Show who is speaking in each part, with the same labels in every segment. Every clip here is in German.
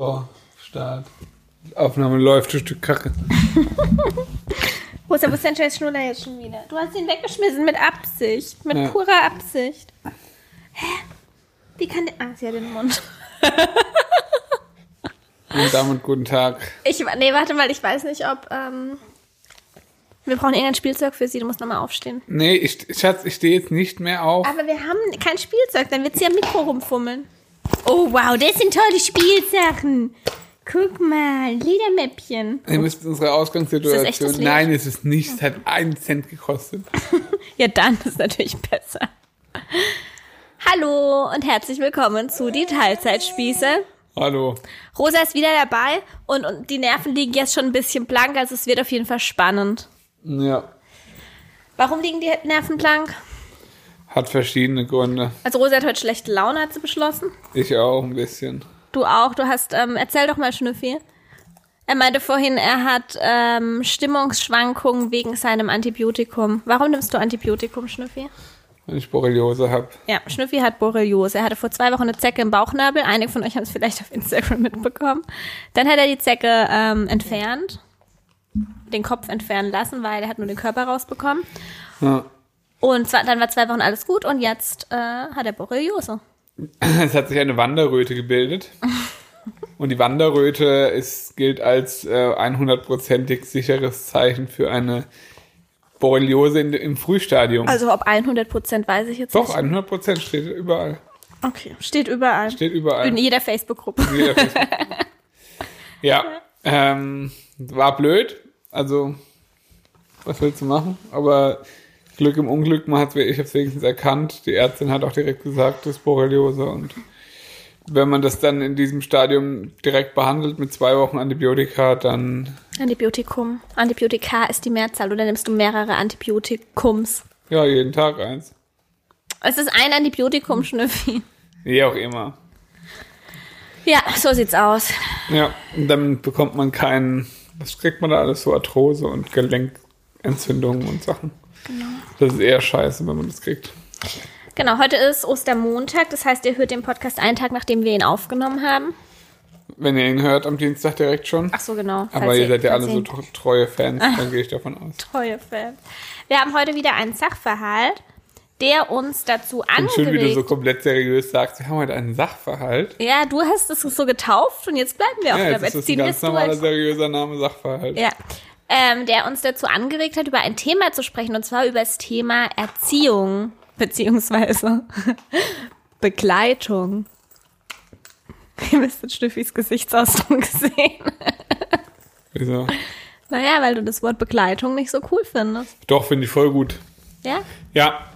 Speaker 1: So, Start. Die Aufnahme läuft, du Stück Kacke.
Speaker 2: Rosa, wo ist dein scheiß Schnuller jetzt schon wieder? Du hast ihn weggeschmissen mit Absicht. Mit
Speaker 1: Ja.
Speaker 2: purer Absicht. Hä? Wie kann der. Ah, sie hat den Mund.
Speaker 1: Und damit guten Tag.
Speaker 2: Ich, nee, warte mal, ich weiß nicht, ob. Ähm, wir brauchen irgendein Spielzeug für sie, du musst nochmal aufstehen.
Speaker 1: Nee, ich, Schatz, ich stehe jetzt nicht mehr auf.
Speaker 2: Aber wir haben kein Spielzeug, dann wird sie am Mikro rumfummeln. Oh, wow, das sind tolle Spielsachen. Guck mal, Ledermäppchen.
Speaker 1: Ihr müsst unsere Ausgangssituation. Nein, es ist nicht. Es hat einen Cent gekostet.
Speaker 2: Ja, dann ist natürlich besser. Hallo und herzlich willkommen zu die Teilzeitspieße.
Speaker 1: Hallo.
Speaker 2: Rosa ist wieder dabei und, und die Nerven liegen jetzt schon ein bisschen blank, also es wird auf jeden Fall spannend.
Speaker 1: Ja.
Speaker 2: Warum liegen die Nerven blank?
Speaker 1: Hat verschiedene Gründe.
Speaker 2: Also Rosa hat heute schlechte Laune, hat sie beschlossen.
Speaker 1: Ich auch ein bisschen.
Speaker 2: Du auch, du hast, ähm, erzähl doch mal Schnüffi. Er meinte vorhin, er hat ähm, Stimmungsschwankungen wegen seinem Antibiotikum. Warum nimmst du Antibiotikum, Schnüffi?
Speaker 1: Wenn ich Borreliose habe.
Speaker 2: Ja, Schnüffi hat Borreliose. Er hatte vor zwei Wochen eine Zecke im Bauchnabel. Einige von euch haben es vielleicht auf Instagram mitbekommen. Dann hat er die Zecke ähm, entfernt, den Kopf entfernen lassen, weil er hat nur den Körper rausbekommen.
Speaker 1: Ja.
Speaker 2: Und zwar, dann war zwei Wochen alles gut und jetzt äh, hat er Borreliose.
Speaker 1: Es hat sich eine Wanderröte gebildet. Und die Wanderröte ist, gilt als äh, 100%ig sicheres Zeichen für eine Borreliose in, im Frühstadium.
Speaker 2: Also ob 100 Prozent weiß ich jetzt
Speaker 1: Doch,
Speaker 2: nicht.
Speaker 1: 100% steht überall.
Speaker 2: Okay, steht überall.
Speaker 1: Steht überall.
Speaker 2: In jeder Facebook-Gruppe.
Speaker 1: In jeder Facebook. ja, ähm, war blöd. Also, was willst du machen? Aber Glück im Unglück, man hat's, ich habe es wenigstens erkannt. Die Ärztin hat auch direkt gesagt, das ist Borreliose. Und wenn man das dann in diesem Stadium direkt behandelt mit zwei Wochen Antibiotika, dann
Speaker 2: Antibiotikum. Antibiotika ist die Mehrzahl oder nimmst du mehrere Antibiotikums?
Speaker 1: ja jeden Tag eins.
Speaker 2: Es ist ein Antibiotikum, Schnüffi.
Speaker 1: Wie auch immer.
Speaker 2: Ja, so sieht's aus.
Speaker 1: Ja, und dann bekommt man keinen, was kriegt man da alles so Arthrose und Gelenkentzündungen und Sachen.
Speaker 2: Genau.
Speaker 1: Das ist eher scheiße, wenn man das kriegt.
Speaker 2: Genau, heute ist Ostermontag, das heißt, ihr hört den Podcast einen Tag, nachdem wir ihn aufgenommen haben.
Speaker 1: Wenn ihr ihn hört, am Dienstag direkt schon.
Speaker 2: Ach so, genau.
Speaker 1: Aber ihr seid ja alle so treue Fans, dann gehe ich davon aus.
Speaker 2: treue Fans. Wir haben heute wieder einen Sachverhalt, der uns dazu
Speaker 1: Und schön, wie du so
Speaker 2: angeregt...
Speaker 1: komplett seriös sagst, wir haben heute einen Sachverhalt.
Speaker 2: ja, du hast es so getauft und jetzt bleiben wir auch
Speaker 1: Ja, jetzt
Speaker 2: dabei.
Speaker 1: ist das ein
Speaker 2: ziehen wir
Speaker 1: ganz normaler,
Speaker 2: durch.
Speaker 1: seriöser Name Sachverhalt.
Speaker 2: Ja. Ähm, der uns dazu angeregt hat, über ein Thema zu sprechen, und zwar über das Thema Erziehung, beziehungsweise Begleitung. Ihr müsstet Schnüffis Gesichtsausdruck sehen.
Speaker 1: Wieso?
Speaker 2: Naja, weil du das Wort Begleitung nicht so cool findest.
Speaker 1: Doch, finde ich voll gut.
Speaker 2: Ja?
Speaker 1: Ja,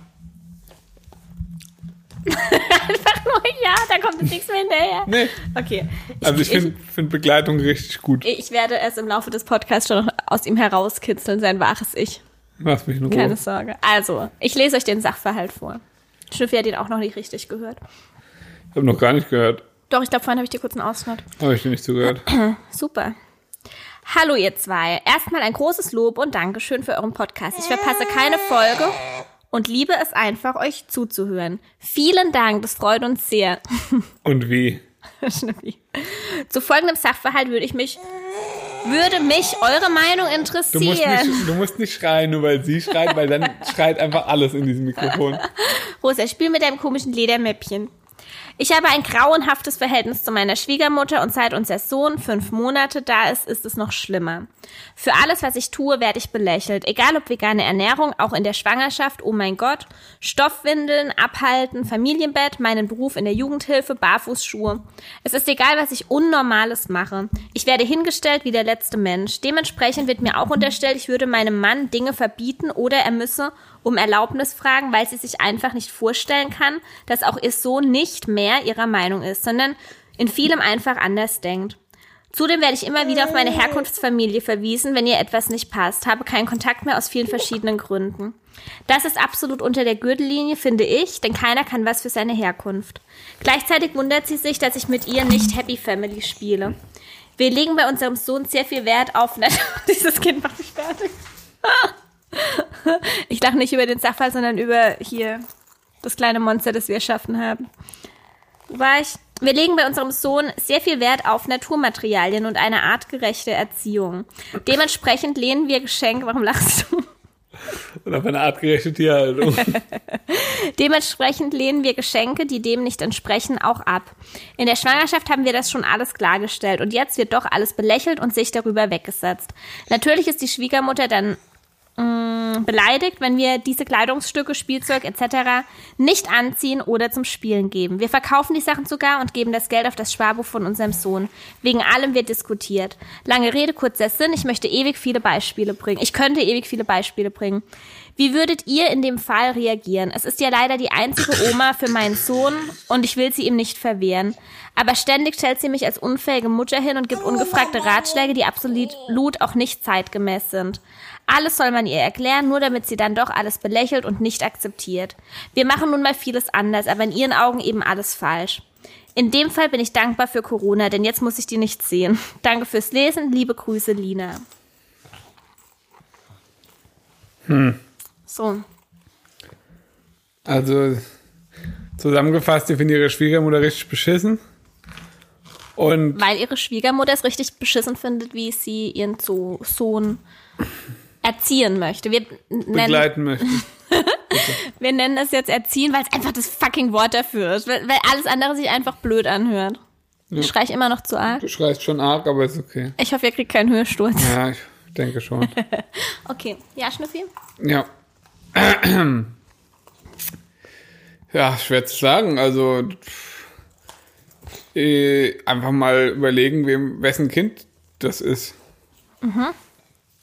Speaker 2: Einfach nur ja, da kommt jetzt nichts mehr hinterher.
Speaker 1: nee.
Speaker 2: Okay.
Speaker 1: Also ich finde find Begleitung richtig gut.
Speaker 2: ich, ich werde es im Laufe des Podcasts schon aus ihm herauskitzeln, sein wahres Ich.
Speaker 1: Lass mich in Ruhe.
Speaker 2: Keine Sorge. Also, ich lese euch den Sachverhalt vor. Schnüffi hat ihn auch noch nicht richtig gehört.
Speaker 1: Ich habe noch gar nicht gehört.
Speaker 2: Doch, ich glaube, vorhin habe ich dir kurz einen Ausschnitt.
Speaker 1: Habe ich dir nicht zugehört.
Speaker 2: Super. Hallo ihr zwei. Erstmal ein großes Lob und Dankeschön für euren Podcast. Ich verpasse keine Folge und liebe es einfach, euch zuzuhören. Vielen Dank, das freut uns sehr.
Speaker 1: Und wie?
Speaker 2: Zu folgendem Sachverhalt würde ich mich, würde mich eure Meinung
Speaker 1: Du musst,
Speaker 2: interessieren.
Speaker 1: nicht, du musst nicht schreien, nur weil sie schreit, weil dann schreit einfach alles in diesem Mikrofon.
Speaker 2: Rosa, spiel mit deinem komischen Ledermäppchen. Ich habe ein grauenhaftes Verhältnis zu meiner Schwiegermutter und seit unser Sohn fünf Monate da ist, ist es noch schlimmer. Für alles, was ich tue, werde ich belächelt. Egal ob vegane Ernährung, auch in der Schwangerschaft, oh mein Gott, Stoffwindeln, Abhalten, Familienbett, meinen Beruf in der Jugendhilfe, Barfußschuhe. Es ist egal, was ich Unnormales mache. Ich werde hingestellt wie der letzte Mensch. Dementsprechend wird mir auch unterstellt, ich würde meinem Mann Dinge verbieten oder er müsse um Erlaubnis fragen, weil sie sich einfach nicht vorstellen kann, dass auch ihr Sohn nicht mehr ihrer Meinung ist, sondern in vielem einfach anders denkt. Zudem werde ich immer wieder auf meine Herkunftsfamilie verwiesen, wenn ihr etwas nicht passt, habe keinen Kontakt mehr aus vielen verschiedenen Gründen. Das ist absolut unter der Gürtellinie, finde ich, denn keiner kann was für seine Herkunft. Gleichzeitig wundert sie sich, dass ich mit ihr nicht Happy Family spiele. Wir legen bei unserem Sohn sehr viel Wert auf, dieses Kind macht mich fertig. Ich lache nicht über den Sachfall, sondern über hier das kleine Monster, das wir erschaffen haben. Wo war ich? Wir legen bei unserem Sohn sehr viel Wert auf Naturmaterialien und eine artgerechte Erziehung. Dementsprechend lehnen wir Geschenke. Warum lachst du?
Speaker 1: Und auf eine artgerechte Tierhaltung.
Speaker 2: Dementsprechend lehnen wir Geschenke, die dem nicht entsprechen, auch ab. In der Schwangerschaft haben wir das schon alles klargestellt und jetzt wird doch alles belächelt und sich darüber weggesetzt. Natürlich ist die Schwiegermutter dann mh, beleidigt, wenn wir diese Kleidungsstücke, Spielzeug etc. nicht anziehen oder zum Spielen geben. Wir verkaufen die Sachen sogar und geben das Geld auf das Sparbuch von unserem Sohn. Wegen allem wird diskutiert. Lange Rede, kurzer Sinn, ich möchte ewig viele Beispiele bringen. Ich könnte ewig viele Beispiele bringen. Wie würdet ihr in dem Fall reagieren? Es ist ja leider die einzige Oma für meinen Sohn und ich will sie ihm nicht verwehren. Aber ständig stellt sie mich als unfähige Mutter hin und gibt ungefragte Ratschläge, die absolut auch nicht zeitgemäß sind. Alles soll man ihr erklären, nur damit sie dann doch alles belächelt und nicht akzeptiert. Wir machen nun mal vieles anders, aber in ihren Augen eben alles falsch. In dem Fall bin ich dankbar für Corona, denn jetzt muss ich die nicht sehen. Danke fürs Lesen, liebe Grüße, Lina.
Speaker 1: Hm.
Speaker 2: So.
Speaker 1: Also zusammengefasst, ich finde ihre Schwiegermutter richtig beschissen. Und
Speaker 2: Weil ihre Schwiegermutter es richtig beschissen findet, wie sie ihren so Sohn erziehen möchte. Wir nennen,
Speaker 1: begleiten möchte.
Speaker 2: wir nennen das jetzt erziehen, weil es einfach das fucking Wort dafür ist. Weil, weil alles andere sich einfach blöd anhört. Ich schrei ich immer noch zu arg.
Speaker 1: Du schreist schon arg, aber ist okay.
Speaker 2: Ich hoffe, ihr kriegt keinen Hörsturz.
Speaker 1: Ja, ich denke schon.
Speaker 2: Okay. Ja, Schnüffi?
Speaker 1: Ja. Ja, schwer zu sagen. Also äh, einfach mal überlegen, wem, wessen Kind das ist.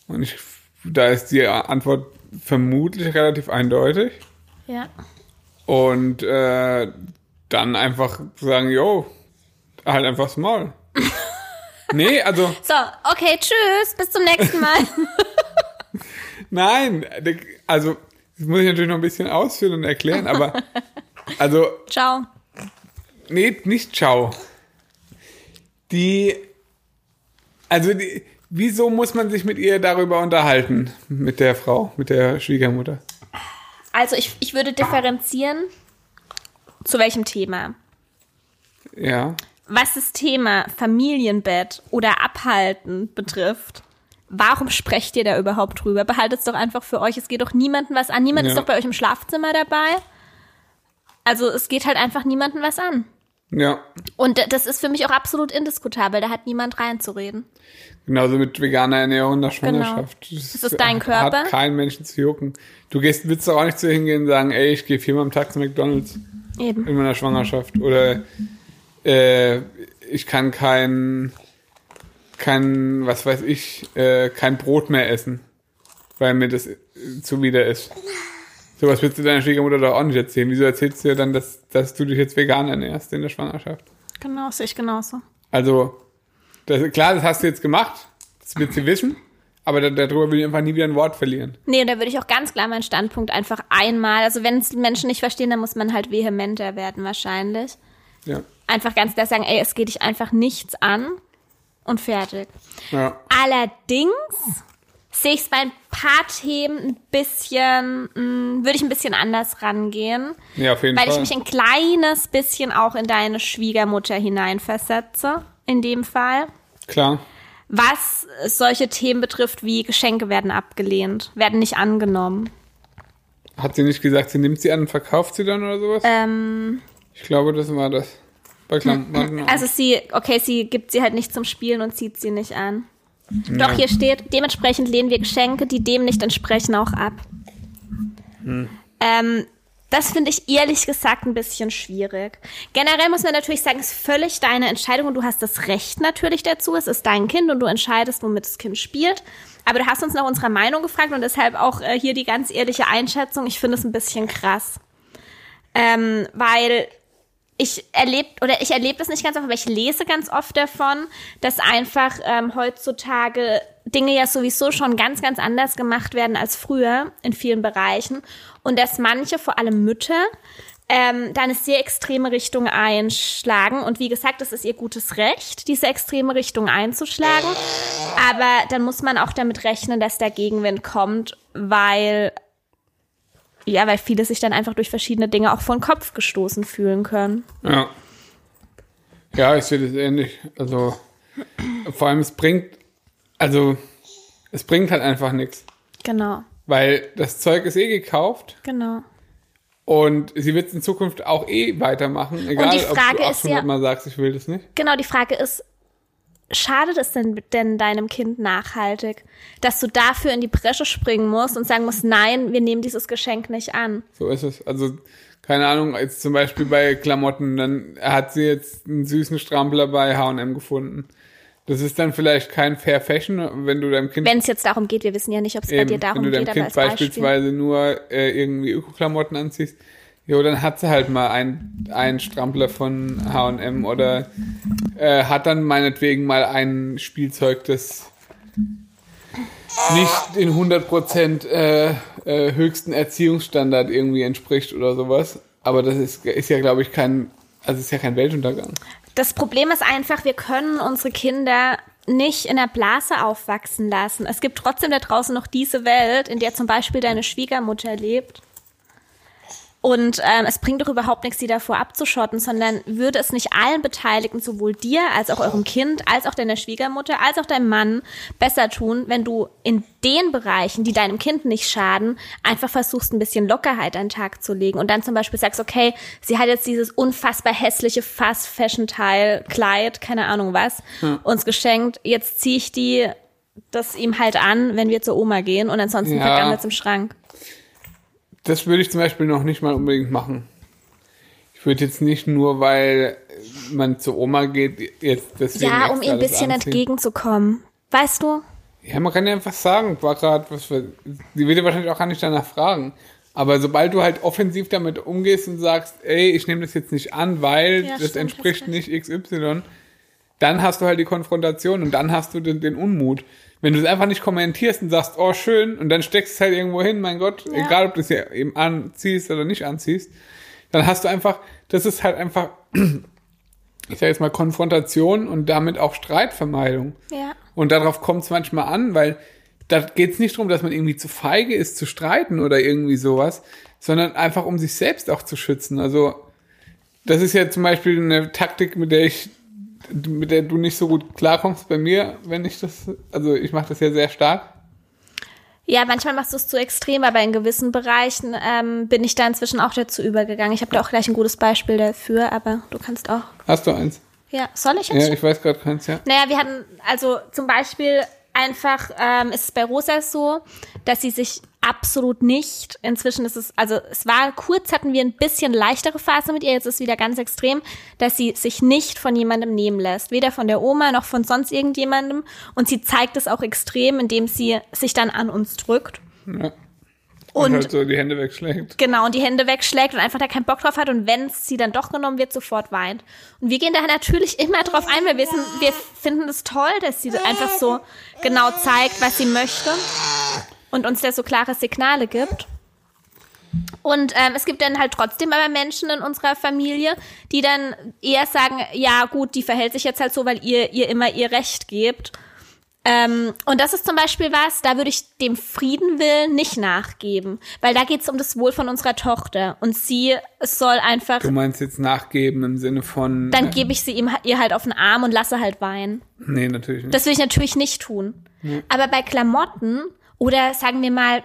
Speaker 1: Und ich, da ist die Antwort vermutlich relativ eindeutig.
Speaker 2: Ja.
Speaker 1: Und äh, dann einfach sagen, jo, halt einfach das Maul. nee, also,
Speaker 2: So, okay, tschüss, bis zum nächsten Mal.
Speaker 1: nein, also, das muss ich natürlich noch ein bisschen ausführen und erklären, aber, also,
Speaker 2: Ciao.
Speaker 1: Nee, nicht ciao. Die, also die, wieso muss man sich mit ihr darüber unterhalten? Mit der Frau, mit der Schwiegermutter?
Speaker 2: Also ich, ich würde differenzieren, zu welchem Thema.
Speaker 1: Ja.
Speaker 2: Was das Thema Familienbett oder Abhalten betrifft, warum sprecht ihr da überhaupt drüber? Behaltet es doch einfach für euch. Es geht doch niemandem was an. Niemand
Speaker 1: Ja.
Speaker 2: ist doch bei euch im Schlafzimmer dabei. Also es geht halt einfach niemandem was an.
Speaker 1: Ja.
Speaker 2: Und das ist für mich auch absolut indiskutabel. Da hat niemand reinzureden.
Speaker 1: Genauso mit veganer Ernährung in der Schwangerschaft. Das
Speaker 2: Ist das dein Körper?
Speaker 1: Hat keinen Menschen zu jucken. Du gehst, willst doch auch nicht zu hingehen und sagen, ey, ich gehe viermal am Tag zu McDonalds
Speaker 2: Eben.
Speaker 1: in meiner Schwangerschaft. Oder äh, ich kann kein, kein, was weiß ich, äh, kein Brot mehr essen, weil mir das äh, zuwider ist. Sowas willst du deiner Schwiegermutter doch auch nicht erzählen. Wieso erzählst du ihr dann, dass, dass du dich jetzt vegan ernährst in der Schwangerschaft?
Speaker 2: Genau, sehe ich genauso.
Speaker 1: Also, das, klar, das hast du jetzt gemacht, das wird sie wissen, aber da, darüber will ich einfach nie wieder ein Wort verlieren.
Speaker 2: Nee, da würde ich auch ganz klar meinen Standpunkt einfach einmal, also wenn es die Menschen nicht verstehen, dann muss man halt vehementer werden wahrscheinlich.
Speaker 1: Ja.
Speaker 2: Einfach ganz klar sagen, ey, es geht dich einfach nichts an und fertig.
Speaker 1: Ja.
Speaker 2: Allerdings sehe ich es bei ein paar Themen ein bisschen, mh, würde ich ein bisschen anders rangehen,
Speaker 1: ja, auf jeden
Speaker 2: weil ich
Speaker 1: Fall.
Speaker 2: mich ein kleines bisschen auch in deine Schwiegermutter hineinversetze, in dem Fall.
Speaker 1: Klar.
Speaker 2: Was solche Themen betrifft, wie Geschenke werden abgelehnt, werden nicht angenommen.
Speaker 1: Hat sie nicht gesagt, sie nimmt sie an und verkauft sie dann oder sowas?
Speaker 2: Ähm,
Speaker 1: Ich glaube, das war das. Bei Klamotten.
Speaker 2: also sie, okay, sie gibt sie halt nicht zum Spielen und zieht sie nicht an. Doch hier steht, dementsprechend lehnen wir Geschenke, die dem nicht entsprechen, auch ab. Ähm, das finde ich ehrlich gesagt ein bisschen schwierig. Generell muss man natürlich sagen, es ist völlig deine Entscheidung und du hast das Recht natürlich dazu. Es ist dein Kind und du entscheidest, womit das Kind spielt. Aber du hast uns nach unserer Meinung gefragt und deshalb auch äh, hier die ganz ehrliche Einschätzung. Ich finde es ein bisschen krass. Ähm, weil ich erlebe oder ich erlebe das nicht ganz oft, aber ich lese ganz oft davon, dass einfach ähm, heutzutage Dinge ja sowieso schon ganz, ganz anders gemacht werden als früher in vielen Bereichen und dass manche, vor allem Mütter, ähm, da eine sehr extreme Richtung einschlagen. Und wie gesagt, es ist ihr gutes Recht, diese extreme Richtung einzuschlagen. Aber dann muss man auch damit rechnen, dass der Gegenwind kommt, weil ja, weil viele sich dann einfach durch verschiedene Dinge auch vor den Kopf gestoßen fühlen können.
Speaker 1: Ja. Ja, ich sehe das ähnlich. Also, vor allem, es bringt, also, es bringt halt einfach nichts.
Speaker 2: Genau,
Speaker 1: Weil das Zeug ist eh gekauft
Speaker 2: genau.
Speaker 1: und sie wird es in Zukunft auch eh weitermachen. Egal,
Speaker 2: die Frage
Speaker 1: ob du
Speaker 2: ist ja-
Speaker 1: 800 Mal sagst, ich will das nicht.
Speaker 2: Genau, die Frage ist, schadet es denn, denn deinem Kind nachhaltig, dass du dafür in die Bresche springen musst und sagen musst, nein, wir nehmen dieses Geschenk nicht an?
Speaker 1: So ist es. Also, keine Ahnung, jetzt zum Beispiel bei Klamotten, dann hat sie jetzt einen süßen Strampler bei H&M gefunden. Das ist dann vielleicht kein Fair Fashion, wenn du deinem Kind
Speaker 2: Wenn es jetzt darum geht, wir wissen ja nicht, ob es bei dir darum
Speaker 1: wenn du deinem
Speaker 2: geht,
Speaker 1: Kind
Speaker 2: als Beispiel.
Speaker 1: beispielsweise nur äh, irgendwie Öko-Klamotten anziehst, jo, dann hat sie halt mal ein, einen Strampler von H&M oder äh, hat dann meinetwegen mal ein Spielzeug, das nicht in 100% äh, äh, höchsten Erziehungsstandard irgendwie entspricht oder sowas. Aber das ist, ist ja, glaube ich, kein, also ist ja kein Weltuntergang.
Speaker 2: Das Problem ist einfach, wir können unsere Kinder nicht in der Blase aufwachsen lassen. Es gibt trotzdem da draußen noch diese Welt, in der zum Beispiel deine Schwiegermutter lebt. Und ähm, es bringt doch überhaupt nichts, sie davor abzuschotten, sondern würde es nicht allen Beteiligten, sowohl dir als auch eurem Kind, als auch deiner Schwiegermutter, als auch deinem Mann, besser tun, wenn du in den Bereichen, die deinem Kind nicht schaden, einfach versuchst, ein bisschen Lockerheit an den Tag zu legen und dann zum Beispiel sagst, okay, sie hat jetzt dieses unfassbar hässliche Fast-Fashion-Teil, Kleid, keine Ahnung was, uns geschenkt, jetzt ziehe ich die das ihm halt an, wenn wir zur Oma gehen und ansonsten
Speaker 1: Ja.
Speaker 2: vergammelt es im Schrank.
Speaker 1: Das würde ich zum Beispiel noch nicht mal unbedingt machen. Ich würde jetzt nicht nur, weil man zur Oma geht, jetzt deswegen
Speaker 2: Ja, um ihr ein
Speaker 1: das
Speaker 2: bisschen
Speaker 1: anziehen.
Speaker 2: entgegenzukommen. Weißt du?
Speaker 1: Ja, man kann ja einfach sagen, war was für, die wird ja wahrscheinlich auch gar nicht danach fragen. Aber sobald du halt offensiv damit umgehst und sagst, ey, ich nehme das jetzt nicht an, weil
Speaker 2: Ja,
Speaker 1: das
Speaker 2: stimmt,
Speaker 1: entspricht
Speaker 2: hast
Speaker 1: nicht XY, dann hast du halt die Konfrontation und dann hast du den, den Unmut. Wenn du es einfach nicht kommentierst und sagst, oh schön, und dann steckst es halt irgendwo hin, mein Gott,
Speaker 2: Ja.
Speaker 1: egal ob du es ja eben anziehst oder nicht anziehst, dann hast du einfach, das ist halt einfach, ich sag jetzt mal Konfrontation und damit auch Streitvermeidung.
Speaker 2: Ja.
Speaker 1: Und darauf kommt es manchmal an, weil da geht es nicht darum, dass man irgendwie zu feige ist zu streiten oder irgendwie sowas, sondern einfach um sich selbst auch zu schützen. Also das ist ja zum Beispiel eine Taktik, mit der ich, mit der du nicht so gut klarkommst bei mir, wenn ich das, also ich mache das ja sehr stark.
Speaker 2: Ja, manchmal machst du es zu extrem, aber in gewissen Bereichen ähm, bin ich da inzwischen auch dazu übergegangen. Ich habe da auch gleich ein gutes Beispiel dafür, aber du kannst auch.
Speaker 1: Hast du eins?
Speaker 2: Ja, soll ich jetzt?
Speaker 1: Ja, ich weiß gerade keins, ja.
Speaker 2: Naja, wir hatten, also zum Beispiel einfach ähm, ist es bei Rosa so, dass sie sich absolut nicht, inzwischen ist es, also es war kurz, hatten wir ein bisschen leichtere Phase mit ihr, jetzt ist es wieder ganz extrem, dass sie sich nicht von jemandem nehmen lässt. Weder von der Oma noch von sonst irgendjemandem. Und sie zeigt es auch extrem, indem sie sich dann an uns drückt.
Speaker 1: ja.
Speaker 2: Und,
Speaker 1: Und halt so die Hände wegschlägt.
Speaker 2: Genau, und die Hände wegschlägt und einfach da keinen Bock drauf hat und wenn sie dann doch genommen wird, sofort weint. Und wir gehen da natürlich immer drauf ein, weil wir, wissen, wir finden es toll, dass sie einfach so genau zeigt, was sie möchte und uns da so klare Signale gibt. Und ähm, es gibt dann halt trotzdem aber Menschen in unserer Familie, die dann eher sagen, ja gut, die verhält sich jetzt halt so, weil ihr ihr immer ihr Recht gebt. Ähm, und das ist zum Beispiel was, da würde ich dem Frieden willen nicht nachgeben, weil da geht es um das Wohl von unserer Tochter und sie soll einfach,
Speaker 1: Du meinst jetzt nachgeben im Sinne von.
Speaker 2: dann
Speaker 1: äh,
Speaker 2: gebe ich sie ihm ihr halt auf den Arm und lasse halt weinen.
Speaker 1: Nee, natürlich nicht.
Speaker 2: Das will ich natürlich nicht tun. Aber bei Klamotten oder sagen wir mal,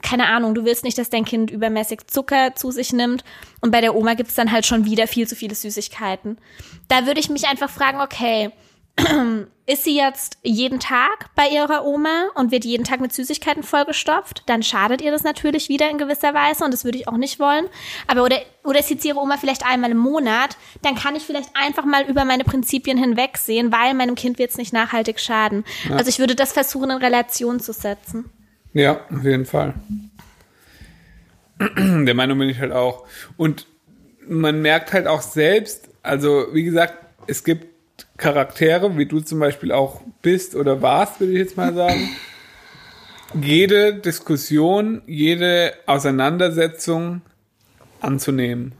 Speaker 2: keine Ahnung, du willst nicht, dass dein Kind übermäßig Zucker zu sich nimmt und bei der Oma gibt's dann halt schon wieder viel zu viele Süßigkeiten. Da würde ich mich einfach fragen, okay, ist sie jetzt jeden Tag bei ihrer Oma und wird jeden Tag mit Süßigkeiten vollgestopft, dann schadet ihr das natürlich wieder in gewisser Weise und das würde ich auch nicht wollen. Aber oder, oder sieht sie ihre Oma vielleicht einmal im Monat, dann kann ich vielleicht einfach mal über meine Prinzipien hinwegsehen, weil meinem Kind wird es nicht nachhaltig schaden. Also ich würde das versuchen in Relation zu setzen.
Speaker 1: Ja, auf jeden Fall. Der Meinung bin ich halt auch. Und man merkt halt auch selbst, also wie gesagt, es gibt Charaktere, wie du zum Beispiel auch bist oder warst, würde ich jetzt mal sagen. Jede Diskussion, jede Auseinandersetzung anzunehmen.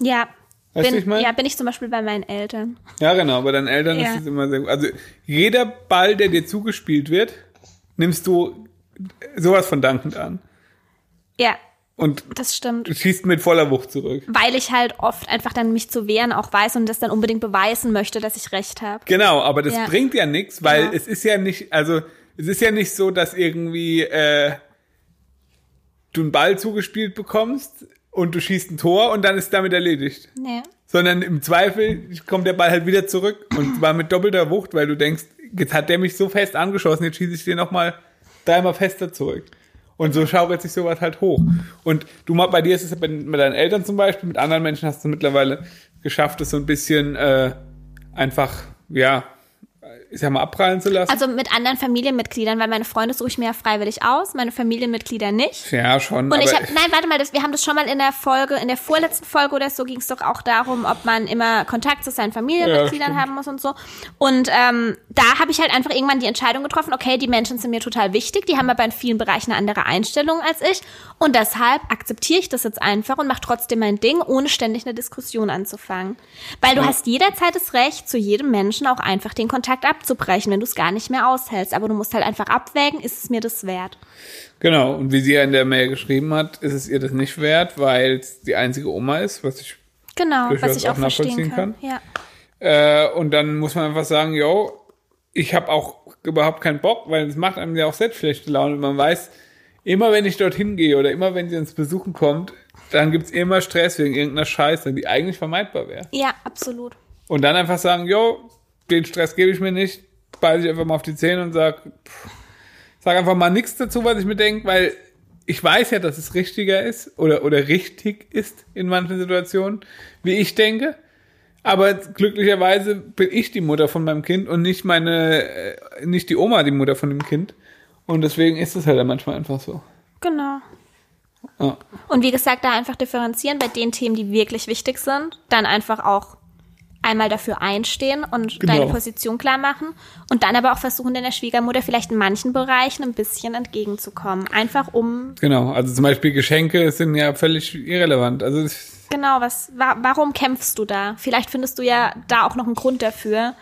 Speaker 2: Ja.
Speaker 1: Weißt
Speaker 2: bin,
Speaker 1: ich mein?
Speaker 2: Ja, bin ich zum Beispiel bei meinen Eltern.
Speaker 1: Ja, genau, bei deinen Eltern
Speaker 2: Ja.
Speaker 1: ist es immer sehr gut. Also jeder Ball, der dir zugespielt wird, nimmst du sowas von dankend an.
Speaker 2: Ja.
Speaker 1: Und
Speaker 2: Das stimmt.
Speaker 1: du schießt mit voller Wucht zurück.
Speaker 2: Weil ich halt oft einfach dann mich zu wehren auch weiß und das dann unbedingt beweisen möchte, dass ich recht habe.
Speaker 1: Genau, aber das
Speaker 2: Ja.
Speaker 1: bringt ja nichts, weil
Speaker 2: Genau.
Speaker 1: es ist ja nicht, also es ist ja nicht so, dass irgendwie äh, du einen Ball zugespielt bekommst und du schießt ein Tor und dann ist damit erledigt.
Speaker 2: Nee.
Speaker 1: Sondern im Zweifel kommt der Ball halt wieder zurück und zwar mit doppelter Wucht, weil du denkst, jetzt hat der mich so fest angeschossen, jetzt schieße ich den nochmal dreimal fester zurück. Und so schaukelt sich sowas halt hoch. Und du mal, bei dir ist es bei, mit deinen Eltern zum Beispiel, mit anderen Menschen hast du mittlerweile geschafft, es so ein bisschen äh, einfach, ja, ich sag mal, abprallen zu lassen.
Speaker 2: Also mit anderen Familienmitgliedern, weil meine Freunde suche ich mir ja freiwillig aus, meine Familienmitglieder nicht.
Speaker 1: ja, schon.
Speaker 2: Und ich habe, nein, warte mal, das, wir haben das schon mal in der Folge, in der vorletzten Folge oder so ging es doch auch darum, ob man immer Kontakt zu seinen Familienmitgliedern
Speaker 1: stimmt.
Speaker 2: haben muss und so. Und ähm, da habe ich halt einfach irgendwann die Entscheidung getroffen, okay, die Menschen sind mir total wichtig, die haben aber in vielen Bereichen eine andere Einstellung als ich. Und deshalb akzeptiere ich das jetzt einfach und mache trotzdem mein Ding, ohne ständig eine Diskussion anzufangen. Weil du hast jederzeit das Recht, zu jedem Menschen auch einfach den Kontakt abzubrechen, wenn du es gar nicht mehr aushältst. Aber du musst halt einfach abwägen, ist es mir das wert?
Speaker 1: Genau, und wie sie ja in der Mail geschrieben hat, ist es ihr das nicht wert, weil es die einzige Oma ist, was ich
Speaker 2: Genau, was ich auch,
Speaker 1: auch nachvollziehen
Speaker 2: verstehen kann. Ja.
Speaker 1: Äh, und dann muss man einfach sagen, yo, ich habe auch überhaupt keinen Bock, weil es macht einem ja auch selbst schlechte Laune. Und man weiß, immer wenn ich dorthin gehe oder immer wenn sie uns besuchen kommt, dann gibt's immer Stress wegen irgendeiner Scheiße, die eigentlich vermeidbar wäre.
Speaker 2: ja, absolut.
Speaker 1: Und dann einfach sagen, yo, den Stress gebe ich mir nicht, beiße ich einfach mal auf die Zähne und sag, pff, sag einfach mal nichts dazu, was ich mir denke, weil ich weiß ja, dass es richtiger ist oder, oder richtig ist in manchen Situationen, wie ich denke. Aber glücklicherweise bin ich die Mutter von meinem Kind und nicht meine, äh, nicht die Oma die Mutter von dem Kind. Und deswegen ist es halt dann manchmal einfach so.
Speaker 2: Genau.
Speaker 1: Ja.
Speaker 2: Und wie gesagt, da einfach differenzieren bei den Themen, die wirklich wichtig sind, dann einfach auch einmal dafür einstehen und
Speaker 1: Genau.
Speaker 2: deine Position klar machen und dann aber auch versuchen, deiner Schwiegermutter vielleicht in manchen Bereichen ein bisschen entgegenzukommen. Einfach um,
Speaker 1: Genau, also zum Beispiel Geschenke sind ja völlig irrelevant. Also
Speaker 2: genau, was, wa warum kämpfst du da? Vielleicht findest du ja da auch noch einen Grund dafür,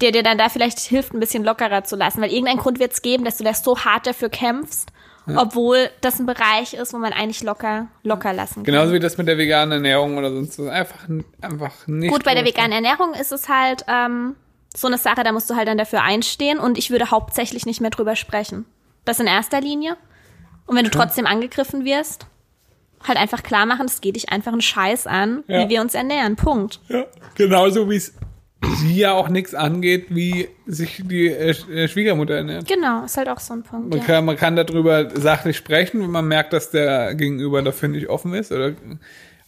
Speaker 2: der dir dann da vielleicht hilft, ein bisschen lockerer zu lassen. Weil irgendeinen Grund wird es geben, dass du da so hart dafür kämpfst, obwohl das ein Bereich ist, wo man eigentlich locker, locker lassen kann.
Speaker 1: genauso wie das mit der veganen Ernährung oder sonst was. Einfach, einfach nicht.
Speaker 2: Gut, bei der veganen Ernährung ist es halt ähm, so eine Sache, da musst du halt dann dafür einstehen und ich würde hauptsächlich nicht mehr drüber sprechen. Das in erster Linie. Und wenn du trotzdem angegriffen wirst, halt einfach klar machen, es geht dich einfach einen Scheiß an,
Speaker 1: Ja.
Speaker 2: wie wir uns ernähren. Punkt.
Speaker 1: Ja, genauso wie es sie ja auch nichts angeht, wie sich die äh, äh, Schwiegermutter ernährt.
Speaker 2: Genau, ist halt auch so ein Punkt.
Speaker 1: Man,
Speaker 2: Ja.
Speaker 1: kann, man kann darüber sachlich sprechen, wenn man merkt, dass der Gegenüber dafür nicht offen ist oder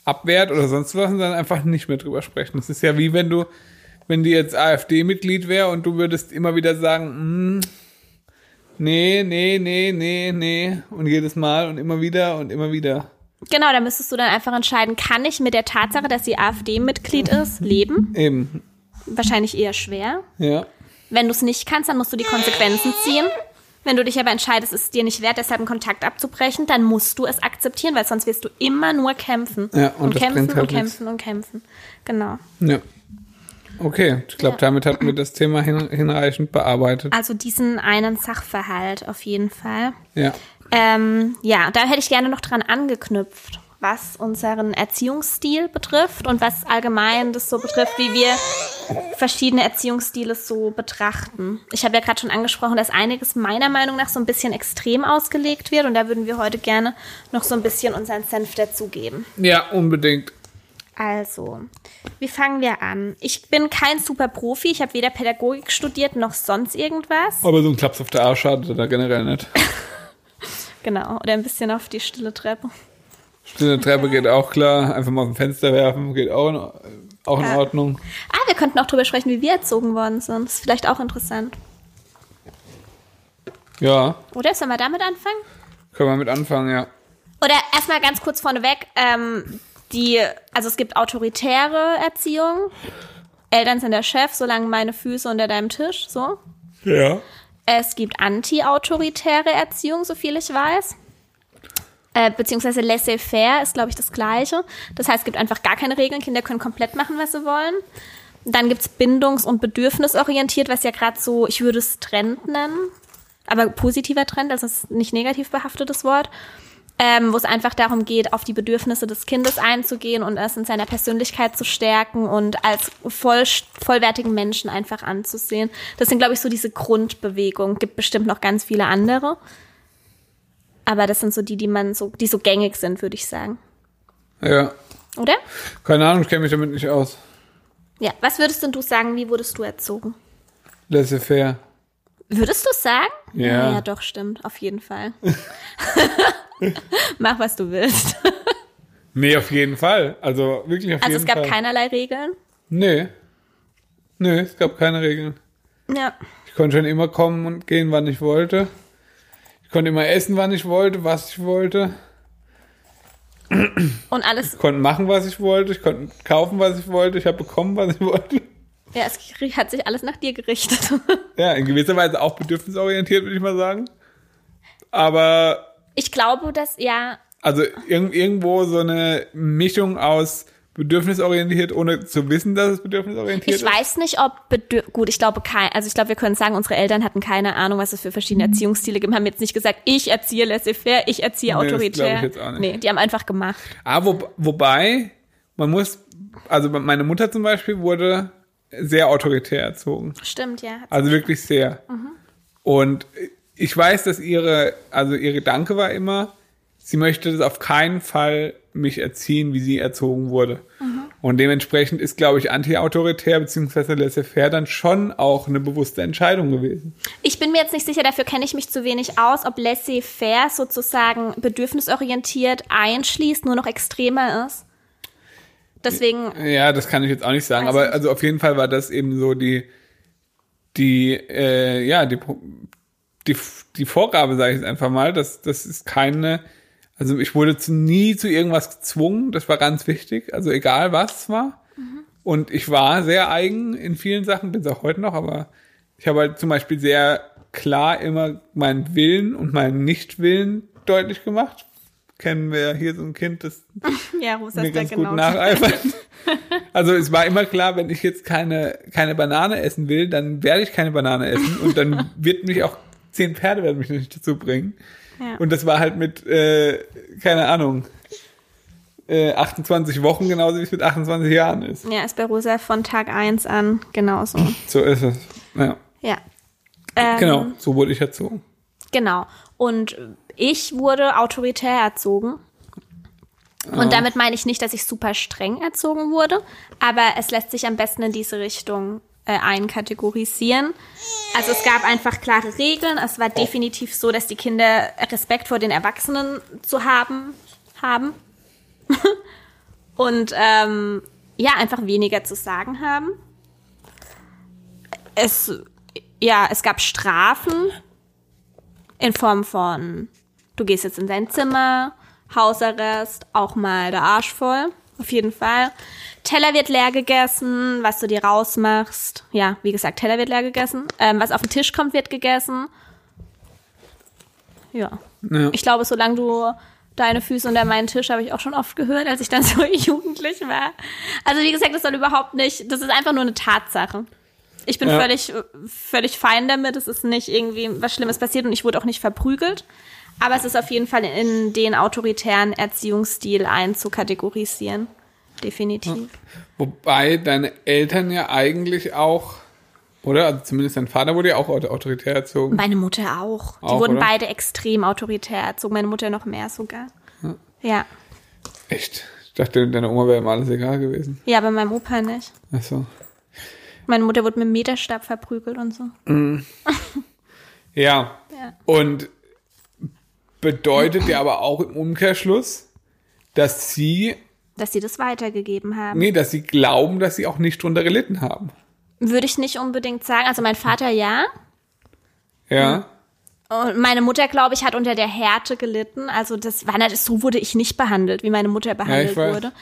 Speaker 1: abwehrt oder sonst was und dann einfach nicht mehr drüber sprechen. Das ist ja wie wenn du, wenn die jetzt AfD-Mitglied wäre und du würdest immer wieder sagen, hm, nee, nee, nee, nee, nee und jedes Mal und immer wieder und immer wieder.
Speaker 2: Genau, da müsstest du dann einfach entscheiden, kann ich mit der Tatsache, dass sie AfD-Mitglied ist, leben?
Speaker 1: Eben,
Speaker 2: Wahrscheinlich eher schwer.
Speaker 1: ja.
Speaker 2: Wenn du es nicht kannst, dann musst du die Konsequenzen ziehen. Wenn du dich aber entscheidest, es ist dir nicht wert, deshalb einen Kontakt abzubrechen, dann musst du es akzeptieren, weil sonst wirst du immer nur kämpfen.
Speaker 1: Ja, und das
Speaker 2: kämpfen
Speaker 1: halt
Speaker 2: und kämpfen und kämpfen. Genau.
Speaker 1: Ja. Okay, ich glaube,
Speaker 2: Ja.
Speaker 1: damit hatten wir das Thema hin, hinreichend bearbeitet.
Speaker 2: Also diesen einen Sachverhalt auf jeden Fall.
Speaker 1: Ja.
Speaker 2: Ähm, ja, da hätte ich gerne noch dran angeknüpft, was unseren Erziehungsstil betrifft und was allgemein das so betrifft, wie wir verschiedene Erziehungsstile so betrachten. Ich habe ja gerade schon angesprochen, dass einiges meiner Meinung nach so ein bisschen extrem ausgelegt wird und da würden wir heute gerne noch so ein bisschen unseren Senf dazugeben.
Speaker 1: Ja, unbedingt.
Speaker 2: Also, wie fangen wir an? Ich bin kein super Profi, ich habe weder Pädagogik studiert noch sonst irgendwas.
Speaker 1: Aber so ein Klaps auf der Arsch schadet da generell nicht.
Speaker 2: Genau, oder ein bisschen auf die stille Treppe.
Speaker 1: Stille Treppe geht auch klar. Einfach mal aus dem Fenster werfen, geht auch auch in
Speaker 2: Ja.
Speaker 1: Ordnung.
Speaker 2: Ah, wir könnten auch drüber sprechen, wie wir erzogen worden sind. Das ist vielleicht auch interessant.
Speaker 1: Ja,
Speaker 2: Oder sollen wir damit anfangen?
Speaker 1: können wir mit anfangen, ja.
Speaker 2: Oder erstmal ganz kurz vorneweg, ähm, die, also es gibt autoritäre Erziehung. Eltern sind der Chef, solange meine Füße unter deinem Tisch, so.
Speaker 1: Ja.
Speaker 2: Es gibt anti-autoritäre Erziehung, so viel ich weiß. Äh, beziehungsweise laissez-faire ist, glaube ich, das Gleiche. Das heißt, es gibt einfach gar keine Regeln. Kinder können komplett machen, was sie wollen. Dann gibt's bindungs- und bedürfnisorientiert, was ja gerade so, ich würde es Trend nennen. Aber positiver Trend, also es ist nicht negativ behaftetes Wort. ähm, wo es einfach darum geht, auf die Bedürfnisse des Kindes einzugehen und es in seiner Persönlichkeit zu stärken und als voll, vollwertigen Menschen einfach anzusehen. Das sind, glaube ich, so diese Grundbewegungen. Gibt bestimmt noch ganz viele andere. Aber das sind so die, die man so, die so gängig sind, würde ich sagen.
Speaker 1: Ja.
Speaker 2: Oder?
Speaker 1: Keine Ahnung, ich kenne mich damit nicht aus.
Speaker 2: Ja. Was würdest denn du sagen, wie wurdest du erzogen?
Speaker 1: Laissez-faire.
Speaker 2: Würdest du sagen?
Speaker 1: Ja.
Speaker 2: Ja, doch, stimmt. Auf jeden Fall. Mach, was du willst.
Speaker 1: Nee, auf jeden Fall. Also wirklich auf
Speaker 2: Also
Speaker 1: jeden
Speaker 2: es gab
Speaker 1: Fall.
Speaker 2: keinerlei Regeln.
Speaker 1: Nee. Nee, es gab keine Regeln.
Speaker 2: Ja.
Speaker 1: Ich konnte schon immer kommen und gehen, wann ich wollte. Ich konnte immer essen, wann ich wollte, was ich wollte.
Speaker 2: Und alles,
Speaker 1: Ich konnte machen, was ich wollte. Ich konnte kaufen, was ich wollte. Ich habe bekommen, was ich wollte.
Speaker 2: ja, es hat sich alles nach dir gerichtet.
Speaker 1: Ja, in gewisser Weise auch bedürfnisorientiert, würde ich mal sagen. Aber
Speaker 2: Ich glaube, dass, ja,
Speaker 1: also irg irgendwo so eine Mischung aus bedürfnisorientiert, ohne zu wissen, dass es bedürfnisorientiert
Speaker 2: ich
Speaker 1: ist.
Speaker 2: weiß nicht, ob, bedür gut, ich glaube, kein, also ich glaube, wir können sagen, unsere Eltern hatten keine Ahnung, was es für verschiedene Erziehungsstile gibt, haben jetzt nicht gesagt, ich erziehe laissez-faire, ich erziehe
Speaker 1: Nee, das
Speaker 2: autoritär.
Speaker 1: glaub ich jetzt auch nicht.
Speaker 2: Nee, die haben einfach gemacht.
Speaker 1: Ah, wo, wobei, man muss, also meine Mutter zum Beispiel wurde sehr autoritär erzogen.
Speaker 2: Stimmt, ja.
Speaker 1: Also wirklich sehr. Und ich weiß, dass ihre, also ihr Gedanke war immer, sie möchte das auf keinen Fall mich erziehen, wie sie erzogen wurde. Und dementsprechend ist, glaube ich, anti-autoritär bzw. laissez-faire dann schon auch eine bewusste Entscheidung gewesen.
Speaker 2: Ich bin mir jetzt nicht sicher, dafür kenne ich mich zu wenig aus, ob laissez-faire sozusagen bedürfnisorientiert einschließt, nur noch extremer ist. Deswegen,
Speaker 1: Ja, das kann ich jetzt auch nicht sagen, aber
Speaker 2: nicht.
Speaker 1: also auf jeden Fall war das eben so die, die, äh, ja, die, die, die Vorgabe, sage ich jetzt einfach mal, dass das ist keine, also ich wurde zu, nie zu irgendwas gezwungen, das war ganz wichtig, also egal was es war. Und ich war sehr eigen in vielen Sachen, bin es auch heute noch, aber ich habe halt zum Beispiel sehr klar immer meinen Willen und meinen Nichtwillen deutlich gemacht. Kennen wir hier so ein Kind, das
Speaker 2: ja, Rosa
Speaker 1: mir ganz
Speaker 2: genau.
Speaker 1: gut nacheifern. Also es war immer klar, wenn ich jetzt keine, keine Banane essen will, dann werde ich keine Banane essen und dann wird mich auch zehn Pferde werden mich nicht dazu bringen.
Speaker 2: Ja.
Speaker 1: Und das war halt mit, äh, keine Ahnung, äh, 28 Wochen genauso wie es mit 28 Jahren ist.
Speaker 2: Ja, ist bei Rosa von Tag 1 an genauso.
Speaker 1: So ist es. Ja.
Speaker 2: Ja. Ähm,
Speaker 1: Genau, so wurde ich erzogen.
Speaker 2: Genau. Und ich wurde autoritär erzogen. Und damit meine ich nicht, dass ich super streng erzogen wurde, aber es lässt sich am besten in diese Richtung äh, einkategorisieren. Also es gab einfach klare Regeln. Es war definitiv so, dass die Kinder Respekt vor den Erwachsenen zu haben haben und ähm, ja einfach weniger zu sagen haben. Es ja es gab Strafen in Form von, du gehst jetzt in dein Zimmer, Hausarrest, auch mal der Arsch voll, auf jeden Fall. Teller wird leer gegessen, was du dir rausmachst. Ja, wie gesagt, Teller wird leer gegessen. Ähm, was auf den Tisch kommt, wird gegessen. Ja.
Speaker 1: Ja.
Speaker 2: Ich glaube, solange du deine Füße unter meinen Tisch habe ich auch schon oft gehört, als ich dann so jugendlich war. Also wie gesagt, das soll überhaupt nicht, das ist einfach nur eine Tatsache. Ich bin
Speaker 1: Ja.
Speaker 2: völlig, völlig fein damit. Es ist nicht irgendwie was Schlimmes passiert und ich wurde auch nicht verprügelt. Aber es ist auf jeden Fall in den autoritären Erziehungsstil einzukategorisieren. Definitiv.
Speaker 1: Wobei deine Eltern ja eigentlich auch, oder? Also zumindest dein Vater wurde ja auch auto- autoritär erzogen.
Speaker 2: Meine Mutter auch. Die
Speaker 1: Auch,
Speaker 2: wurden
Speaker 1: oder?
Speaker 2: beide extrem autoritär erzogen. Meine Mutter noch mehr sogar. Ja.
Speaker 1: Echt? Ich dachte, deiner Oma wäre immer alles egal gewesen.
Speaker 2: Ja, aber meinem Opa nicht.
Speaker 1: Ach so.
Speaker 2: Meine Mutter wurde mit dem Meterstab verprügelt und so.
Speaker 1: Ja.
Speaker 2: Ja.
Speaker 1: Und bedeutet ja aber auch im Umkehrschluss, dass sie,
Speaker 2: Dass sie das weitergegeben haben.
Speaker 1: nee, dass sie glauben, dass sie auch nicht drunter gelitten haben.
Speaker 2: Würde ich nicht unbedingt sagen. Also mein Vater ja.
Speaker 1: Ja.
Speaker 2: Und meine Mutter, glaube ich, hat unter der Härte gelitten. Also das war nicht, so wurde ich nicht behandelt, wie meine Mutter behandelt
Speaker 1: weiß.
Speaker 2: wurde.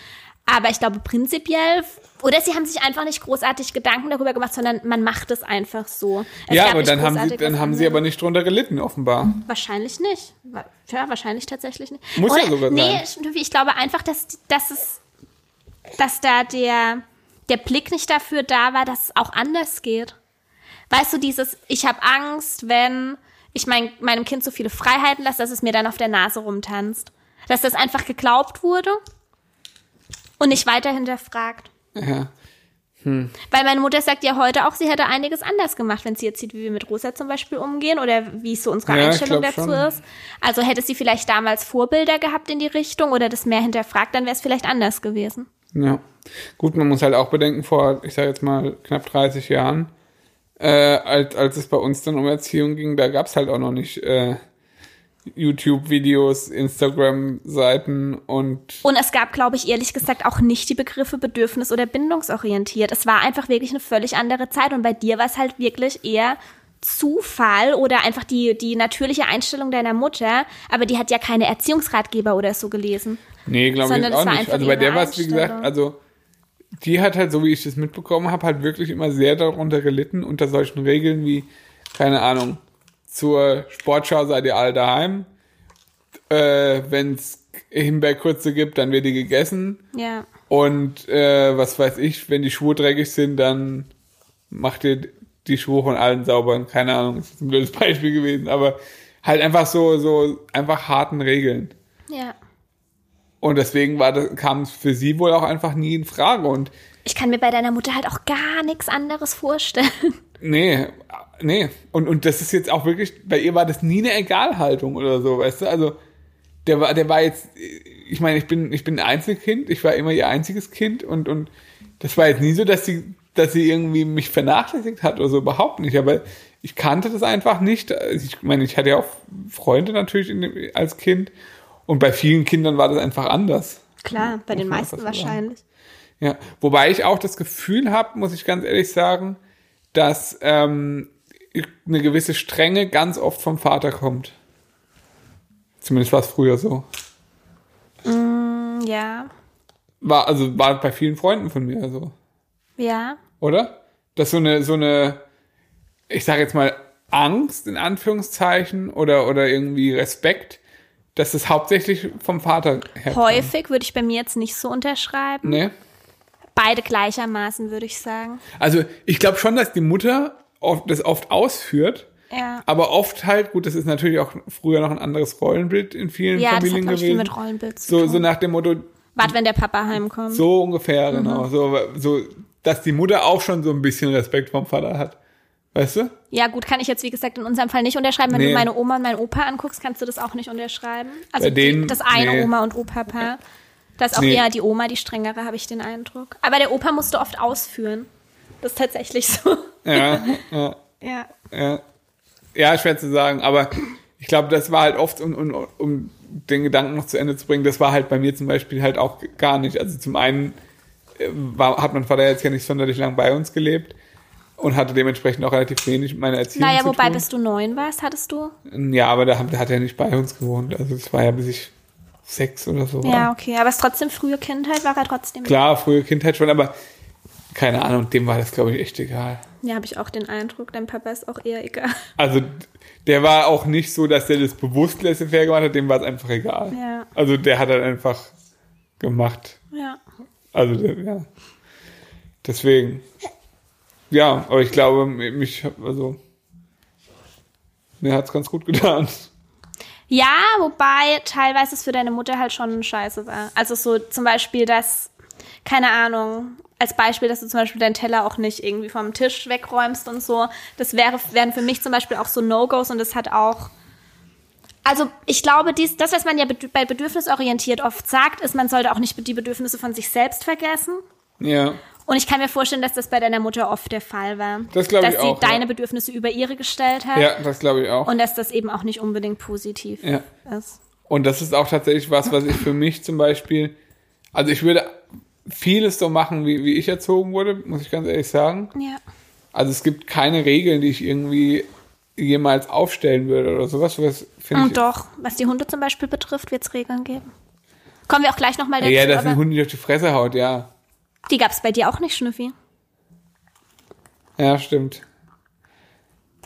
Speaker 2: Aber ich glaube prinzipiell, oder sie haben sich einfach nicht großartig Gedanken darüber gemacht, sondern man macht es einfach so. Es
Speaker 1: ja, aber dann haben sie, dann haben sie aber nicht drunter gelitten, offenbar.
Speaker 2: Wahrscheinlich nicht. Ja, wahrscheinlich tatsächlich nicht.
Speaker 1: Muss ja sogar
Speaker 2: nee,
Speaker 1: sein.
Speaker 2: stimmt, ich glaube einfach, dass, dass es, dass da der, der Blick nicht dafür da war, dass es auch anders geht. Weißt du, dieses, ich habe Angst, wenn ich mein, meinem Kind so viele Freiheiten lasse, dass es mir dann auf der Nase rumtanzt. Dass das einfach geglaubt wurde und nicht weiter hinterfragt.
Speaker 1: Ja.
Speaker 2: Weil meine Mutter sagt ja heute auch, sie hätte einiges anders gemacht, wenn sie jetzt sieht, wie wir mit Rosa zum Beispiel umgehen oder wie so unsere
Speaker 1: Ja,
Speaker 2: Einstellung dazu
Speaker 1: schon.
Speaker 2: ist. Also hätte sie vielleicht damals Vorbilder gehabt in die Richtung oder das mehr hinterfragt, dann wäre es vielleicht anders gewesen.
Speaker 1: Ja. Gut, man muss halt auch bedenken, vor, ich sage jetzt mal, knapp 30 Jahren, äh, als, als es bei uns dann um Erziehung ging, da gab's halt auch noch nicht äh, YouTube-Videos, Instagram-Seiten und
Speaker 2: Und es gab, glaube ich, ehrlich gesagt auch nicht die Begriffe bedürfnis- oder bindungsorientiert. Es war einfach wirklich eine völlig andere Zeit und bei dir war es halt wirklich eher Zufall oder einfach die, die natürliche Einstellung deiner Mutter, aber die hat ja keine Erziehungsratgeber oder so gelesen.
Speaker 1: Nee, glaube ich auch nicht. Also bei der war es, wie gesagt, also die hat halt, so wie ich das mitbekommen habe, halt wirklich immer sehr darunter gelitten, unter solchen Regeln wie, keine Ahnung, zur Sportschau seid ihr alle daheim. Äh, Wenn es Himbeerkurze gibt, dann wird die gegessen.
Speaker 2: Ja.
Speaker 1: Und äh, was weiß ich, wenn die Schuhe dreckig sind, dann macht ihr die Schuhe von allen sauber. Keine Ahnung, das ist ein blödes Beispiel gewesen, aber halt einfach so, so einfach harten Regeln.
Speaker 2: Ja.
Speaker 1: Und deswegen war das, kam es für sie wohl auch einfach nie in Frage. Und
Speaker 2: Ich kann mir bei deiner Mutter halt auch gar nichts anderes vorstellen.
Speaker 1: nee, nee. Und, und das ist jetzt auch wirklich, bei ihr war das nie eine Egalhaltung oder so, weißt du? Also der war, der war jetzt, ich meine, ich bin, ich bin ein Einzelkind, ich war immer ihr einziges Kind und, und das war jetzt nie so, dass sie, dass sie irgendwie mich vernachlässigt hat oder so, überhaupt nicht. Aber ich kannte das einfach nicht. Ich meine, ich hatte ja auch Freunde natürlich in dem, als Kind und bei vielen Kindern war das einfach anders.
Speaker 2: Klar, bei den meisten wahrscheinlich.
Speaker 1: Ja, wobei ich auch das Gefühl habe, muss ich ganz ehrlich sagen, dass ähm, eine gewisse Strenge ganz oft vom Vater kommt. Zumindest war es früher so.
Speaker 2: Mm, Ja.
Speaker 1: War, also war bei vielen Freunden von mir so,
Speaker 2: Ja.
Speaker 1: oder? Dass so eine, so eine, ich sage jetzt mal, Angst in Anführungszeichen oder, oder irgendwie Respekt, dass das hauptsächlich vom Vater herkommt.
Speaker 2: Häufig würde ich bei mir jetzt nicht so unterschreiben.
Speaker 1: Ne?
Speaker 2: Beide gleichermaßen, würde ich sagen.
Speaker 1: Also ich glaube schon, dass die Mutter oft, das oft ausführt,
Speaker 2: Ja.
Speaker 1: Aber oft halt, gut, das ist natürlich auch früher noch ein anderes Rollenbild in vielen
Speaker 2: Ja, das hat,
Speaker 1: Familien
Speaker 2: glaube ich,
Speaker 1: gewesen.
Speaker 2: mit Rollenbild
Speaker 1: so, so nach dem Motto,
Speaker 2: Wart, wenn der Papa heimkommt.
Speaker 1: so ungefähr,
Speaker 2: Mhm.
Speaker 1: genau. So, so, dass die Mutter auch schon so ein bisschen Respekt vom Vater hat. Weißt du?
Speaker 2: Ja, gut, kann ich jetzt, wie gesagt, in unserem Fall nicht unterschreiben. Wenn
Speaker 1: Nee.
Speaker 2: du meine Oma und meinen Opa anguckst, kannst du das auch nicht unterschreiben. Also
Speaker 1: denen-
Speaker 2: das eine
Speaker 1: nee.
Speaker 2: Oma- und Opa-Paar. Das ist auch
Speaker 1: Nee.
Speaker 2: eher die Oma, die strengere, habe ich den Eindruck. Aber der Opa musste oft ausführen. Das ist tatsächlich so.
Speaker 1: Ja, ja,
Speaker 2: Ja.
Speaker 1: ja. Ja, schwer zu sagen, aber ich glaube, das war halt oft, um, um, um den Gedanken noch zu Ende zu bringen, das war halt bei mir zum Beispiel halt auch gar nicht. Also zum einen äh, war, hat mein Vater jetzt ja nicht sonderlich lang bei uns gelebt und hatte dementsprechend auch relativ wenig mit meiner Erziehung
Speaker 2: Naja,
Speaker 1: zu
Speaker 2: wobei,
Speaker 1: tun.
Speaker 2: bis du neun warst, hattest du?
Speaker 1: Ja, aber da hat, da hat er nicht bei uns gewohnt. Also es war ja bis ich sechs oder so war.
Speaker 2: Ja, okay. Aber es ist trotzdem frühe Kindheit, war er trotzdem.
Speaker 1: Klar, frühe Kindheit schon, aber keine Ahnung, dem war das, glaube ich, echt egal.
Speaker 2: Ja, habe ich auch den Eindruck. Dein Papa ist auch eher egal.
Speaker 1: Also der war auch nicht so, dass der das bewusst laissez-faire gemacht hat, dem war es einfach egal.
Speaker 2: Ja.
Speaker 1: Also der hat halt einfach gemacht.
Speaker 2: Ja.
Speaker 1: Also der, ja. Deswegen. Ja, aber ich glaube, mich, also mir hat's ganz gut getan.
Speaker 2: Ja, wobei teilweise es für deine Mutter halt schon scheiße war. Also so zum Beispiel, dass, keine Ahnung, als Beispiel, dass du zum Beispiel deinen Teller auch nicht irgendwie vom Tisch wegräumst und so. Das wäre, wären für mich zum Beispiel auch so No-Gos und das hat auch. Also ich glaube, dies, das, was man ja bei bedürfnisorientiert oft sagt, ist, man sollte auch nicht die Bedürfnisse von sich selbst vergessen.
Speaker 1: Ja.
Speaker 2: Und ich kann mir vorstellen, dass das bei deiner Mutter oft der Fall war.
Speaker 1: Das glaube
Speaker 2: dass
Speaker 1: ich
Speaker 2: sie
Speaker 1: auch, ja.
Speaker 2: deine Bedürfnisse über ihre gestellt hat.
Speaker 1: Ja, das glaube ich auch.
Speaker 2: Und dass das eben auch nicht unbedingt positiv
Speaker 1: Ja.
Speaker 2: ist.
Speaker 1: Und das ist auch tatsächlich was, was ich für mich zum Beispiel, also ich würde vieles so machen, wie, wie ich erzogen wurde, muss ich ganz ehrlich sagen.
Speaker 2: Ja.
Speaker 1: Also es gibt keine Regeln, die ich irgendwie jemals aufstellen würde oder sowas. sowas
Speaker 2: Und doch, was die Hunde zum Beispiel betrifft, wird es Regeln geben. Kommen wir auch gleich nochmal dazu.
Speaker 1: Ja, dass ein
Speaker 2: aber
Speaker 1: Hund nicht auf die Fresse haut, ja.
Speaker 2: die gab es bei dir auch nicht, Schnüffi.
Speaker 1: Ja, stimmt.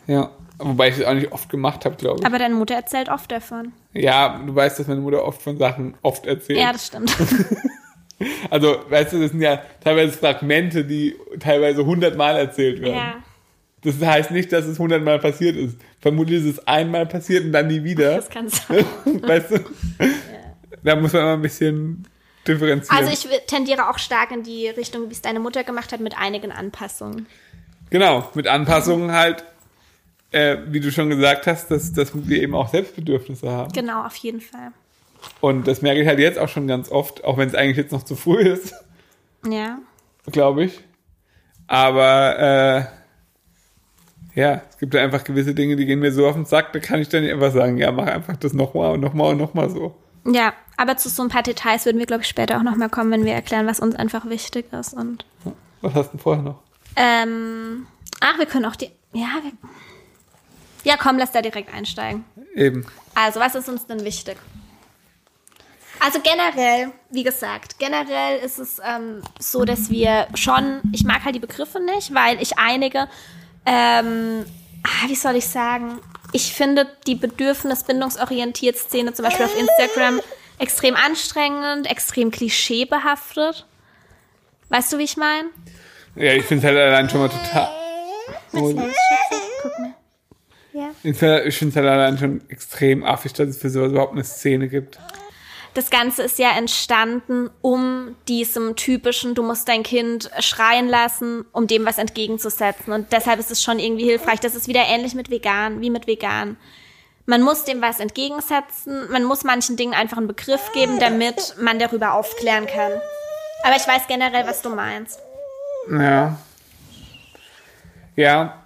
Speaker 1: Ja. Wobei ich es auch nicht oft gemacht habe, glaube ich.
Speaker 2: Aber deine Mutter erzählt oft davon.
Speaker 1: ja, du weißt, dass meine Mutter oft von Sachen oft erzählt.
Speaker 2: Ja, das stimmt.
Speaker 1: Also, weißt du, das sind ja teilweise Fragmente, die teilweise hundertmal erzählt werden.
Speaker 2: ja.
Speaker 1: Das heißt nicht, dass es hundertmal passiert ist. Vermutlich ist es einmal passiert und dann nie wieder.
Speaker 2: Das kann sein.
Speaker 1: weißt du? da muss man immer ein bisschen differenzieren.
Speaker 2: Also ich tendiere auch stark in die Richtung, wie es deine Mutter gemacht hat, mit einigen Anpassungen.
Speaker 1: Genau, mit Anpassungen halt, äh, wie du schon gesagt hast, dass, dass wir eben auch Selbstbedürfnisse haben.
Speaker 2: Genau, auf jeden Fall.
Speaker 1: Und das merke ich halt jetzt auch schon ganz oft, auch wenn es eigentlich jetzt noch zu früh ist,
Speaker 2: Ja.
Speaker 1: glaube ich. Aber äh, ja, es gibt ja einfach gewisse Dinge, die gehen mir so auf den Sack, da kann ich dann nicht einfach sagen, ja, mach einfach das nochmal und nochmal und nochmal so.
Speaker 2: Ja, aber zu so ein paar Details würden wir, glaube ich, später auch nochmal kommen, wenn wir erklären, was uns einfach wichtig ist. Und
Speaker 1: Was hast du denn vorher noch?
Speaker 2: ähm, ach, wir können auch die. Ja, wir, ja, komm, lass da direkt einsteigen.
Speaker 1: Eben.
Speaker 2: Also, was ist uns denn wichtig? Also generell, wie gesagt, generell ist es ähm, so, dass wir schon, ich mag halt die Begriffe nicht, weil ich einige, ähm, ah, wie soll ich sagen, ich finde die bedürfnisbindungsorientierte Szene zum Beispiel auf Instagram extrem anstrengend, extrem klischeebehaftet. Weißt du, wie ich meine?
Speaker 1: Ja, ich finde es halt allein schon mal total. Oh,
Speaker 2: Guck mal. Ja.
Speaker 1: ich finde es halt allein schon extrem affig, dass es für sowas überhaupt eine Szene gibt.
Speaker 2: Das Ganze ist ja entstanden, um diesem typischen, du musst dein Kind schreien lassen, um dem was entgegenzusetzen. Und deshalb ist es schon irgendwie hilfreich. Das ist wieder ähnlich mit vegan, wie mit vegan. Man muss dem was entgegensetzen. Man muss manchen Dingen einfach einen Begriff geben, damit man darüber aufklären kann. Aber ich weiß generell, was du meinst.
Speaker 1: Ja. Ja.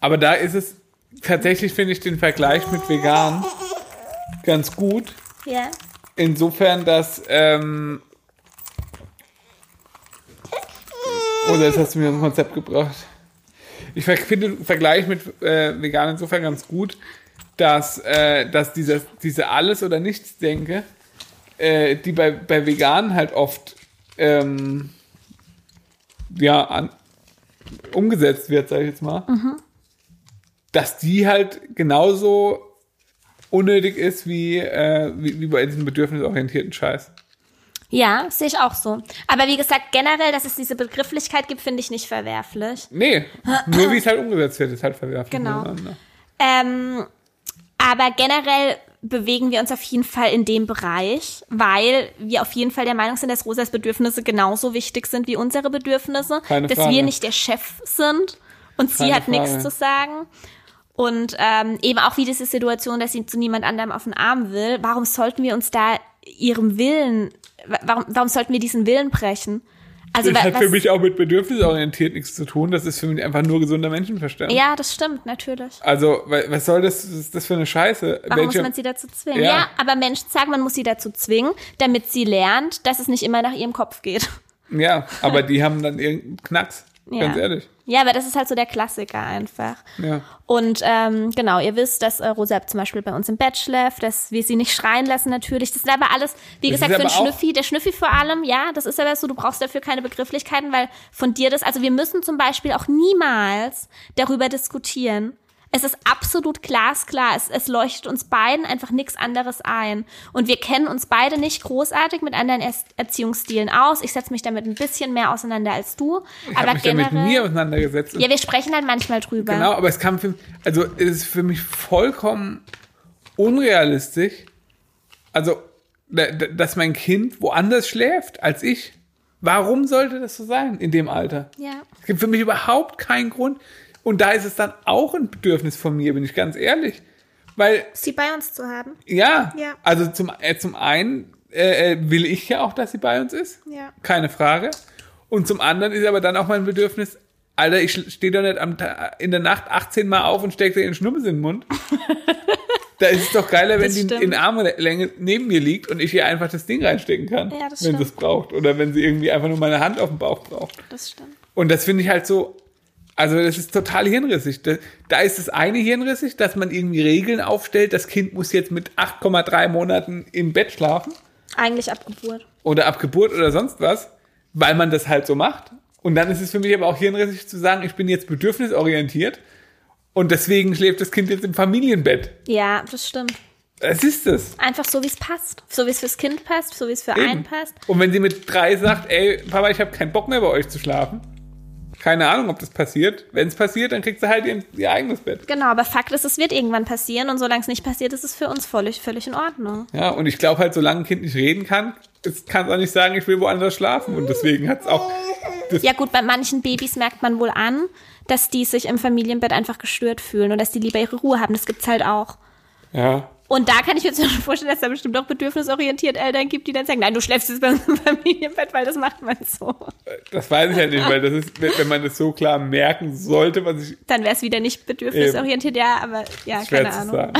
Speaker 1: Aber da ist es tatsächlich, finde ich, den Vergleich mit vegan ganz gut.
Speaker 2: Ja.
Speaker 1: Insofern, dass. Ähm, oder jetzt hast du mir ein Konzept gebracht. Ich finde den Vergleich mit äh, vegan insofern ganz gut, dass, äh, dass diese, diese Alles- oder Nichts-Denke, äh, die bei, bei Veganen halt oft ähm, ja, an, umgesetzt wird, sag ich jetzt mal, dass die halt genauso unnötig ist wie, äh, wie, wie bei diesem bedürfnisorientierten Scheiß.
Speaker 2: Ja, sehe ich auch so. Aber wie gesagt, generell, dass es diese Begrifflichkeit gibt, finde ich nicht verwerflich.
Speaker 1: Nee, nur wie es halt umgesetzt wird, ist halt verwerflich.
Speaker 2: Genau. Ähm, aber generell bewegen wir uns auf jeden Fall in dem Bereich, weil wir auf jeden Fall der Meinung sind, dass Rosas Bedürfnisse genauso wichtig sind wie unsere Bedürfnisse,
Speaker 1: Keine
Speaker 2: dass
Speaker 1: Frage.
Speaker 2: wir nicht der Chef sind und sie
Speaker 1: Keine
Speaker 2: hat nichts
Speaker 1: Frage.
Speaker 2: zu sagen. Und ähm, eben auch wie diese Situation, dass sie zu niemand anderem auf den Arm will. Warum sollten wir uns da ihrem Willen, wa- warum, warum sollten wir diesen Willen brechen? Also
Speaker 1: Das hat für mich auch mit bedürfnisorientiert nichts zu tun. Das ist für mich einfach nur gesunder Menschenverstand.
Speaker 2: ja, das stimmt, natürlich.
Speaker 1: Also, wa- was soll das, was ist das für eine Scheiße?
Speaker 2: Warum muss man sie dazu zwingen?
Speaker 1: Ja.
Speaker 2: Ja. aber Menschen sagen, man muss sie dazu zwingen, damit sie lernt, dass es nicht immer nach ihrem Kopf geht.
Speaker 1: ja, aber die haben dann irgendeinen Knacks.
Speaker 2: Ja.
Speaker 1: Ganz ehrlich.
Speaker 2: Ja, aber das ist halt so der Klassiker einfach.
Speaker 1: Ja.
Speaker 2: Und ähm, genau, ihr wisst, dass äh, Rosa zum Beispiel bei uns im Bett schläft, dass wir sie nicht schreien lassen natürlich. Das sind aber alles, wie
Speaker 1: Das
Speaker 2: gesagt,
Speaker 1: ist
Speaker 2: für
Speaker 1: auch-
Speaker 2: Schnüffi, der Schnüffi vor allem, ja, das ist aber so, du brauchst dafür keine Begrifflichkeiten, weil von dir das, also wir müssen zum Beispiel auch niemals darüber diskutieren. Es ist absolut glasklar. Es, es leuchtet uns beiden einfach nichts anderes ein. Und wir kennen uns beide nicht großartig mit anderen Erz- Erziehungsstilen aus. Ich setze mich damit ein bisschen mehr auseinander als du.
Speaker 1: Ich
Speaker 2: aber
Speaker 1: mich
Speaker 2: generell.
Speaker 1: mir auseinandergesetzt.
Speaker 2: ja, wir sprechen halt manchmal drüber.
Speaker 1: Genau, aber es kam für also es ist für mich vollkommen unrealistisch, also da- da- dass mein Kind woanders schläft als ich. Warum sollte das so sein in dem Alter?
Speaker 2: Ja.
Speaker 1: Es gibt für mich überhaupt keinen Grund. Und da ist es dann auch ein Bedürfnis von mir, bin ich ganz ehrlich. Weil,
Speaker 2: Sie bei uns zu haben.
Speaker 1: ja,
Speaker 2: Ja.
Speaker 1: also zum, äh, zum einen äh, äh, will ich ja auch, dass sie bei uns ist.
Speaker 2: Ja.
Speaker 1: Keine Frage. Und zum anderen ist aber dann auch mein Bedürfnis, Alter, ich stehe doch nicht am in der Nacht 18 Mal auf und stecke dir ihren Schnuppes in den Mund. da ist es doch geiler, wenn
Speaker 2: Das
Speaker 1: die
Speaker 2: stimmt.
Speaker 1: in Armlänge neben mir liegt und ich ihr einfach das Ding reinstecken kann,
Speaker 2: Ja, das
Speaker 1: wenn sie es braucht. Oder wenn sie irgendwie einfach nur meine Hand auf dem Bauch braucht.
Speaker 2: Das stimmt.
Speaker 1: Und das finde ich halt so, also das ist total hirnrissig. Da, ist das eine hirnrissig, dass man irgendwie Regeln aufstellt, das Kind muss jetzt mit 8,3 Monaten im Bett schlafen
Speaker 2: Eigentlich ab Geburt.
Speaker 1: oder ab Geburt oder sonst was, weil man das halt so macht. Und dann ist es für mich aber auch hirnrissig zu sagen, ich bin jetzt bedürfnisorientiert und deswegen schläft das Kind jetzt im Familienbett.
Speaker 2: Ja, das stimmt.
Speaker 1: Das ist es.
Speaker 2: Einfach so, wie es passt. So, wie es fürs Kind passt, so, wie es für
Speaker 1: Eben.
Speaker 2: einen passt.
Speaker 1: Und wenn sie mit drei sagt, ey, Papa, ich habe keinen Bock mehr bei euch zu schlafen, Keine Ahnung, ob das passiert. Wenn es passiert, dann kriegt sie halt ihr, ihr eigenes Bett.
Speaker 2: Genau, aber Fakt ist, es wird irgendwann passieren und solange es nicht passiert, ist es für uns völlig, völlig in Ordnung.
Speaker 1: Ja, und ich glaube halt, solange ein Kind nicht reden kann, es kann es auch nicht sagen, ich will woanders schlafen. Und deswegen hat es auch.
Speaker 2: Ja gut, bei manchen Babys merkt man wohl an, dass die sich im Familienbett einfach gestört fühlen und dass die lieber ihre Ruhe haben. Das gibt's halt auch.
Speaker 1: ja.
Speaker 2: Und da kann ich mir Beispiel vorstellen, dass da bestimmt auch bedürfnisorientiert Eltern gibt, die dann sagen, nein, du schläfst jetzt bei uns im Familienbett, weil das macht man so.
Speaker 1: Das weiß ich halt nicht, weil das ist, wenn man das so klar merken sollte, was ich
Speaker 2: Dann wäre es wieder nicht bedürfnisorientiert, ja, aber ja, keine Ahnung.
Speaker 1: sagen.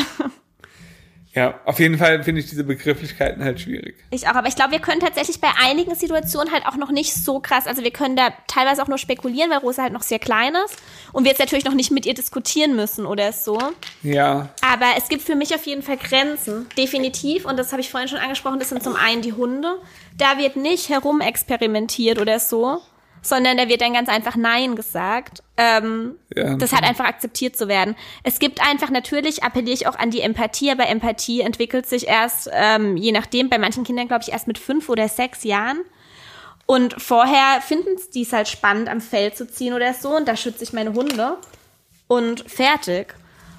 Speaker 1: Ja, auf jeden Fall finde ich diese Begrifflichkeiten halt schwierig.
Speaker 2: Ich auch, aber ich glaube, wir können tatsächlich bei einigen Situationen halt auch noch nicht so krass, also wir können da teilweise auch nur spekulieren, weil Rosa halt noch sehr klein ist und wir jetzt natürlich noch nicht mit ihr diskutieren müssen oder so.
Speaker 1: Ja,
Speaker 2: Aber es gibt für mich auf jeden Fall Grenzen, definitiv. Und das habe ich vorhin schon angesprochen, das sind zum einen die Hunde. Da wird nicht herumexperimentiert oder so, sondern da wird dann ganz einfach Nein gesagt. Ähm,
Speaker 1: Ja.
Speaker 2: Das hat einfach akzeptiert zu werden. Es gibt einfach, natürlich appelliere ich auch an die Empathie, aber Empathie entwickelt sich erst, ähm, je nachdem, bei manchen Kindern glaube ich erst mit fünf oder sechs Jahren. Und vorher finden die es halt spannend, am Fell zu ziehen oder so. Und da schütze ich meine Hunde. Und fertig.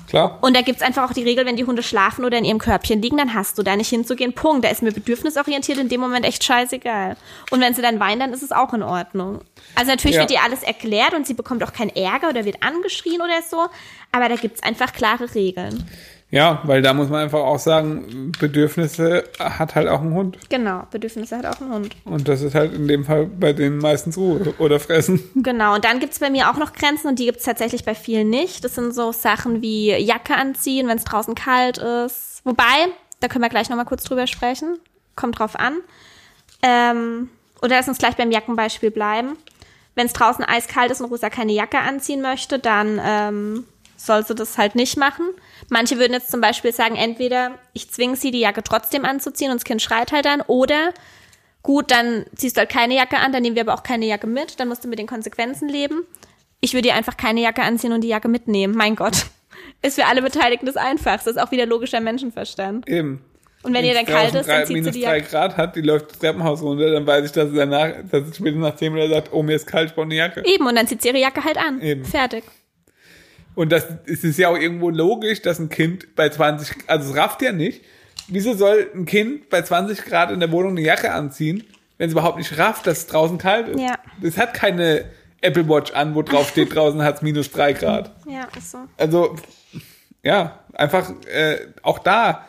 Speaker 1: Klar.
Speaker 2: Und da gibt's einfach auch die Regel, wenn die Hunde schlafen oder in ihrem Körbchen liegen, dann hast du da nicht hinzugehen. Punkt. Da ist mir bedürfnisorientiert in dem Moment echt scheißegal. Und wenn sie dann weinen, dann ist es auch in Ordnung. Also natürlich
Speaker 1: Ja.
Speaker 2: wird ihr alles erklärt und sie bekommt auch keinen Ärger oder wird angeschrien oder so. Aber da gibt's einfach klare Regeln.
Speaker 1: Ja, weil da muss man einfach auch sagen, Bedürfnisse hat halt auch ein Hund.
Speaker 2: Genau, Bedürfnisse hat auch ein Hund.
Speaker 1: Und das ist halt in dem Fall bei denen meistens Ruhe oder Fressen.
Speaker 2: Genau, und dann gibt's bei mir auch noch Grenzen und die gibt's tatsächlich bei vielen nicht. Das sind so Sachen wie Jacke anziehen, wenn es draußen kalt ist. Wobei, da können wir gleich nochmal kurz drüber sprechen. Kommt drauf an. Ähm, oder lass uns gleich beim Jackenbeispiel bleiben. Wenn es draußen eiskalt ist und Rosa keine Jacke anziehen möchte, dann ähm, soll sie das halt nicht machen. Manche würden jetzt zum Beispiel sagen, entweder ich zwinge sie, die Jacke trotzdem anzuziehen und das Kind schreit halt dann, oder gut, dann ziehst du halt keine Jacke an, dann nehmen wir aber auch keine Jacke mit, dann musst du mit den Konsequenzen leben. Ich würde ihr einfach keine Jacke anziehen und die Jacke mitnehmen. Mein Gott. Ist für alle Beteiligten das Einfachste. Ist auch wieder logischer Menschenverstand.
Speaker 1: Eben.
Speaker 2: Und wenn ihr dann kalt ist, dann zieht sie
Speaker 1: minus
Speaker 2: die
Speaker 1: drei
Speaker 2: Jacke.
Speaker 1: Grad hat, die läuft das Treppenhaus runter, dann weiß ich, dass sie danach, dass sie später nach zehn Minuten sagt, oh, mir ist kalt, ich brauche eine Jacke.
Speaker 2: Eben, und dann zieht sie ihre Jacke halt an.
Speaker 1: Eben.
Speaker 2: Fertig.
Speaker 1: Und das es ist ja auch irgendwo logisch, dass ein Kind bei 20, also es rafft ja nicht. Wieso soll ein Kind bei 20 Grad in der Wohnung eine Jacke anziehen, wenn es überhaupt nicht rafft, dass es draußen kalt ist?
Speaker 2: Ja.
Speaker 1: Es hat keine Apple Watch an, wo drauf steht, draußen hat es minus drei Grad.
Speaker 2: Ja, ist so.
Speaker 1: Also, ja, einfach äh, auch da.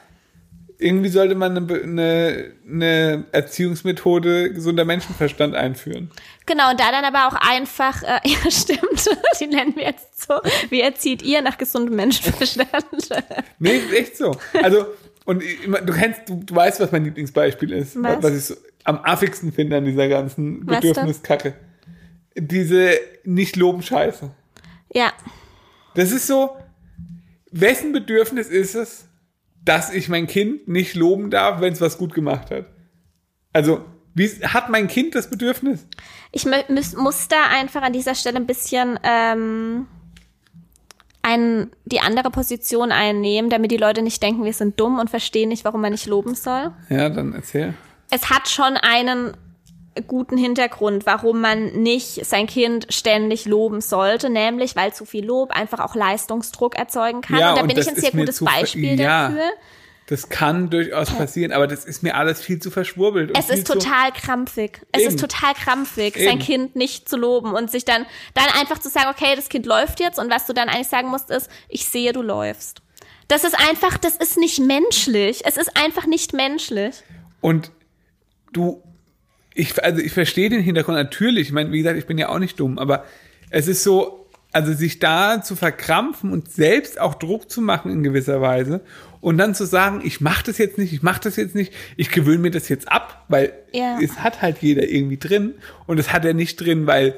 Speaker 1: Irgendwie sollte man eine, eine, eine Erziehungsmethode gesunder Menschenverstand einführen.
Speaker 2: Genau, und da dann aber auch einfach, äh, ja stimmt, die nennen wir jetzt so, wie erzieht ihr nach gesundem Menschenverstand?
Speaker 1: Nee, ist echt so. Also, und du kennst, du, du weißt, was mein Lieblingsbeispiel ist.
Speaker 2: Was?
Speaker 1: Was ich so am affigsten finde an dieser ganzen? Bedürfniskacke. Diese nicht loben Scheiße.
Speaker 2: ja,
Speaker 1: Das ist so, wessen Bedürfnis ist es, dass ich mein Kind nicht loben darf, wenn es was gut gemacht hat? Also, wie hat mein Kind das Bedürfnis?
Speaker 2: ich muss da einfach an dieser Stelle ein bisschen ähm, ein, die andere Position einnehmen, damit die Leute nicht denken, wir sind dumm und verstehen nicht, warum man nicht loben soll.
Speaker 1: Ja, dann erzähl.
Speaker 2: es hat schon einen guten Hintergrund, warum man nicht sein Kind ständig loben sollte, nämlich weil zu viel Lob einfach auch Leistungsdruck erzeugen kann.
Speaker 1: Ja,
Speaker 2: und da
Speaker 1: und
Speaker 2: bin ich ein sehr gutes Beispiel
Speaker 1: ja.
Speaker 2: dafür.
Speaker 1: Das kann durchaus passieren, aber das ist mir alles viel zu verschwurbelt.
Speaker 2: Es ist total krampfig. Es
Speaker 1: Eben.
Speaker 2: ist total krampfig,
Speaker 1: Eben.
Speaker 2: sein Kind nicht zu loben und sich dann, dann einfach zu sagen, okay, das Kind läuft jetzt und was du dann eigentlich sagen musst ist, ich sehe, du läufst. Das ist einfach, das ist nicht menschlich. Es ist einfach nicht menschlich.
Speaker 1: Und du, ich, also ich verstehe den Hintergrund natürlich. Ich meine, wie gesagt, ich bin ja auch nicht dumm, aber es ist so, also sich da zu verkrampfen und selbst auch Druck zu machen in gewisser Weise und dann zu sagen, ich mache das jetzt nicht, ich mache das jetzt nicht, ich gewöhne mir das jetzt ab, weil
Speaker 2: Ja.
Speaker 1: es hat halt jeder irgendwie drin und es hat er nicht drin, weil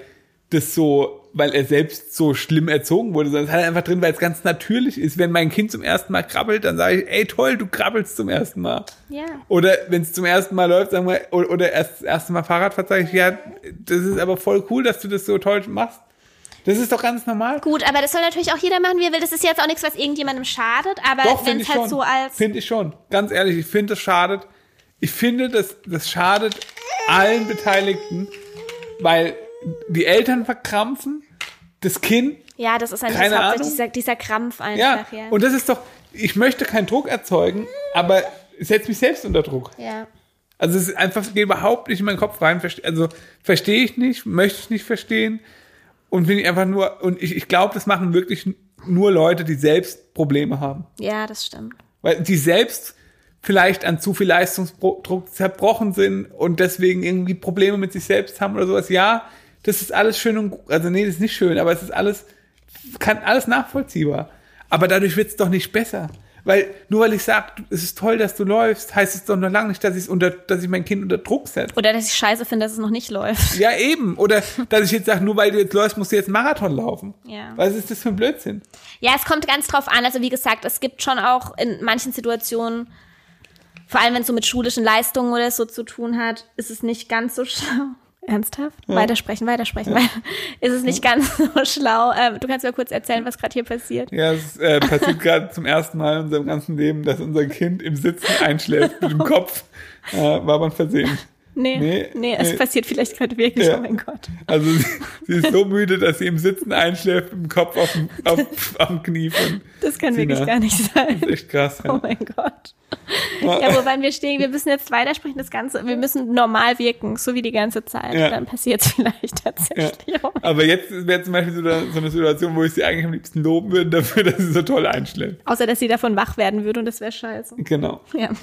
Speaker 1: das so, weil er selbst so schlimm erzogen wurde, sondern es hat er einfach drin, weil es ganz natürlich ist. Wenn mein Kind zum ersten Mal krabbelt, dann sage ich, ey toll, du krabbelst zum ersten Mal.
Speaker 2: Ja.
Speaker 1: Oder wenn es zum ersten Mal läuft, sagen wir, oder, oder erst das erste Mal Fahrrad fährt, sage ich, ja, das ist aber voll cool, dass du das so toll machst. Das ist doch ganz normal.
Speaker 2: Gut, aber das soll natürlich auch jeder machen, wie er will. Das ist jetzt auch nichts, was irgendjemandem schadet, aber wenn
Speaker 1: finde
Speaker 2: es halt
Speaker 1: schon.
Speaker 2: so als.
Speaker 1: Finde ich schon. Ganz ehrlich, ich finde, das schadet. Ich finde, das, das schadet allen Beteiligten, weil die Eltern verkrampfen, das Kind
Speaker 2: Ja, das ist eigentlich
Speaker 1: Keine Ahnung.
Speaker 2: dieser, dieser Krampf
Speaker 1: Ja,
Speaker 2: einfach, ja.
Speaker 1: und das ist doch, ich möchte keinen Druck erzeugen, aber setz mich selbst unter Druck.
Speaker 2: ja.
Speaker 1: Also es ist einfach, geht überhaupt nicht in meinen Kopf rein, also verstehe ich nicht, möchte ich nicht verstehen und bin ich einfach nur, und ich, ich glaube, das machen wirklich nur Leute, die selbst Probleme haben.
Speaker 2: ja, das stimmt.
Speaker 1: Weil die selbst vielleicht an zu viel Leistungsdruck zerbrochen sind und deswegen irgendwie Probleme mit sich selbst haben oder sowas. Ja, das ist alles schön und gu- also nee, das ist nicht schön, aber es ist alles, kann alles nachvollziehbar. Aber dadurch wird es doch nicht besser. Weil nur weil ich sage, es ist toll, dass du läufst, heißt es doch noch lange nicht, dass ich unter, dass ich mein Kind unter Druck setze.
Speaker 2: Oder dass ich scheiße finde, dass es noch nicht läuft.
Speaker 1: Ja, eben. Oder dass ich jetzt sage, nur weil du jetzt läufst, musst du jetzt Marathon laufen.
Speaker 2: Ja.
Speaker 1: Was ist das für ein Blödsinn?
Speaker 2: Ja, es kommt ganz drauf an. Also wie gesagt, es gibt schon auch in manchen Situationen, vor allem wenn es so mit schulischen Leistungen oder so zu tun hat, ist es nicht ganz so schlau. Ernsthaft? Weitersprechen, weitersprechen. weiter- Ist es nicht ganz so schlau? Ähm, du kannst mir kurz erzählen, was gerade hier passiert.
Speaker 1: Ja, es äh, passiert gerade zum ersten Mal in unserem ganzen Leben, dass unser Kind im Sitzen einschläft mit dem Kopf. Äh, war man versehen.
Speaker 2: Nee, nee,
Speaker 1: Nee,
Speaker 2: es
Speaker 1: nee.
Speaker 2: passiert vielleicht gerade wirklich,
Speaker 1: Ja.
Speaker 2: oh mein Gott.
Speaker 1: Also sie, sie ist so müde, dass sie im Sitzen einschläft mit dem Kopf auf dem, auf, auf dem Knie von.
Speaker 2: Das kann
Speaker 1: Sina.
Speaker 2: wirklich gar nicht sein.
Speaker 1: Das ist echt krass.
Speaker 2: Oh
Speaker 1: Ja.
Speaker 2: mein Gott. Ja, wo waren wir stehen? Wir müssen jetzt weitersprechen, das Ganze. Wir müssen normal wirken, so wie die ganze Zeit.
Speaker 1: Ja.
Speaker 2: Dann passiert es vielleicht
Speaker 1: Ja.
Speaker 2: tatsächlich. Mein
Speaker 1: Aber jetzt wäre zum Beispiel so eine, so eine Situation, wo ich sie eigentlich am liebsten loben würde dafür, dass sie so toll einschläft.
Speaker 2: Außer, dass sie davon wach werden würde und das wäre scheiße.
Speaker 1: Genau.
Speaker 2: Ja.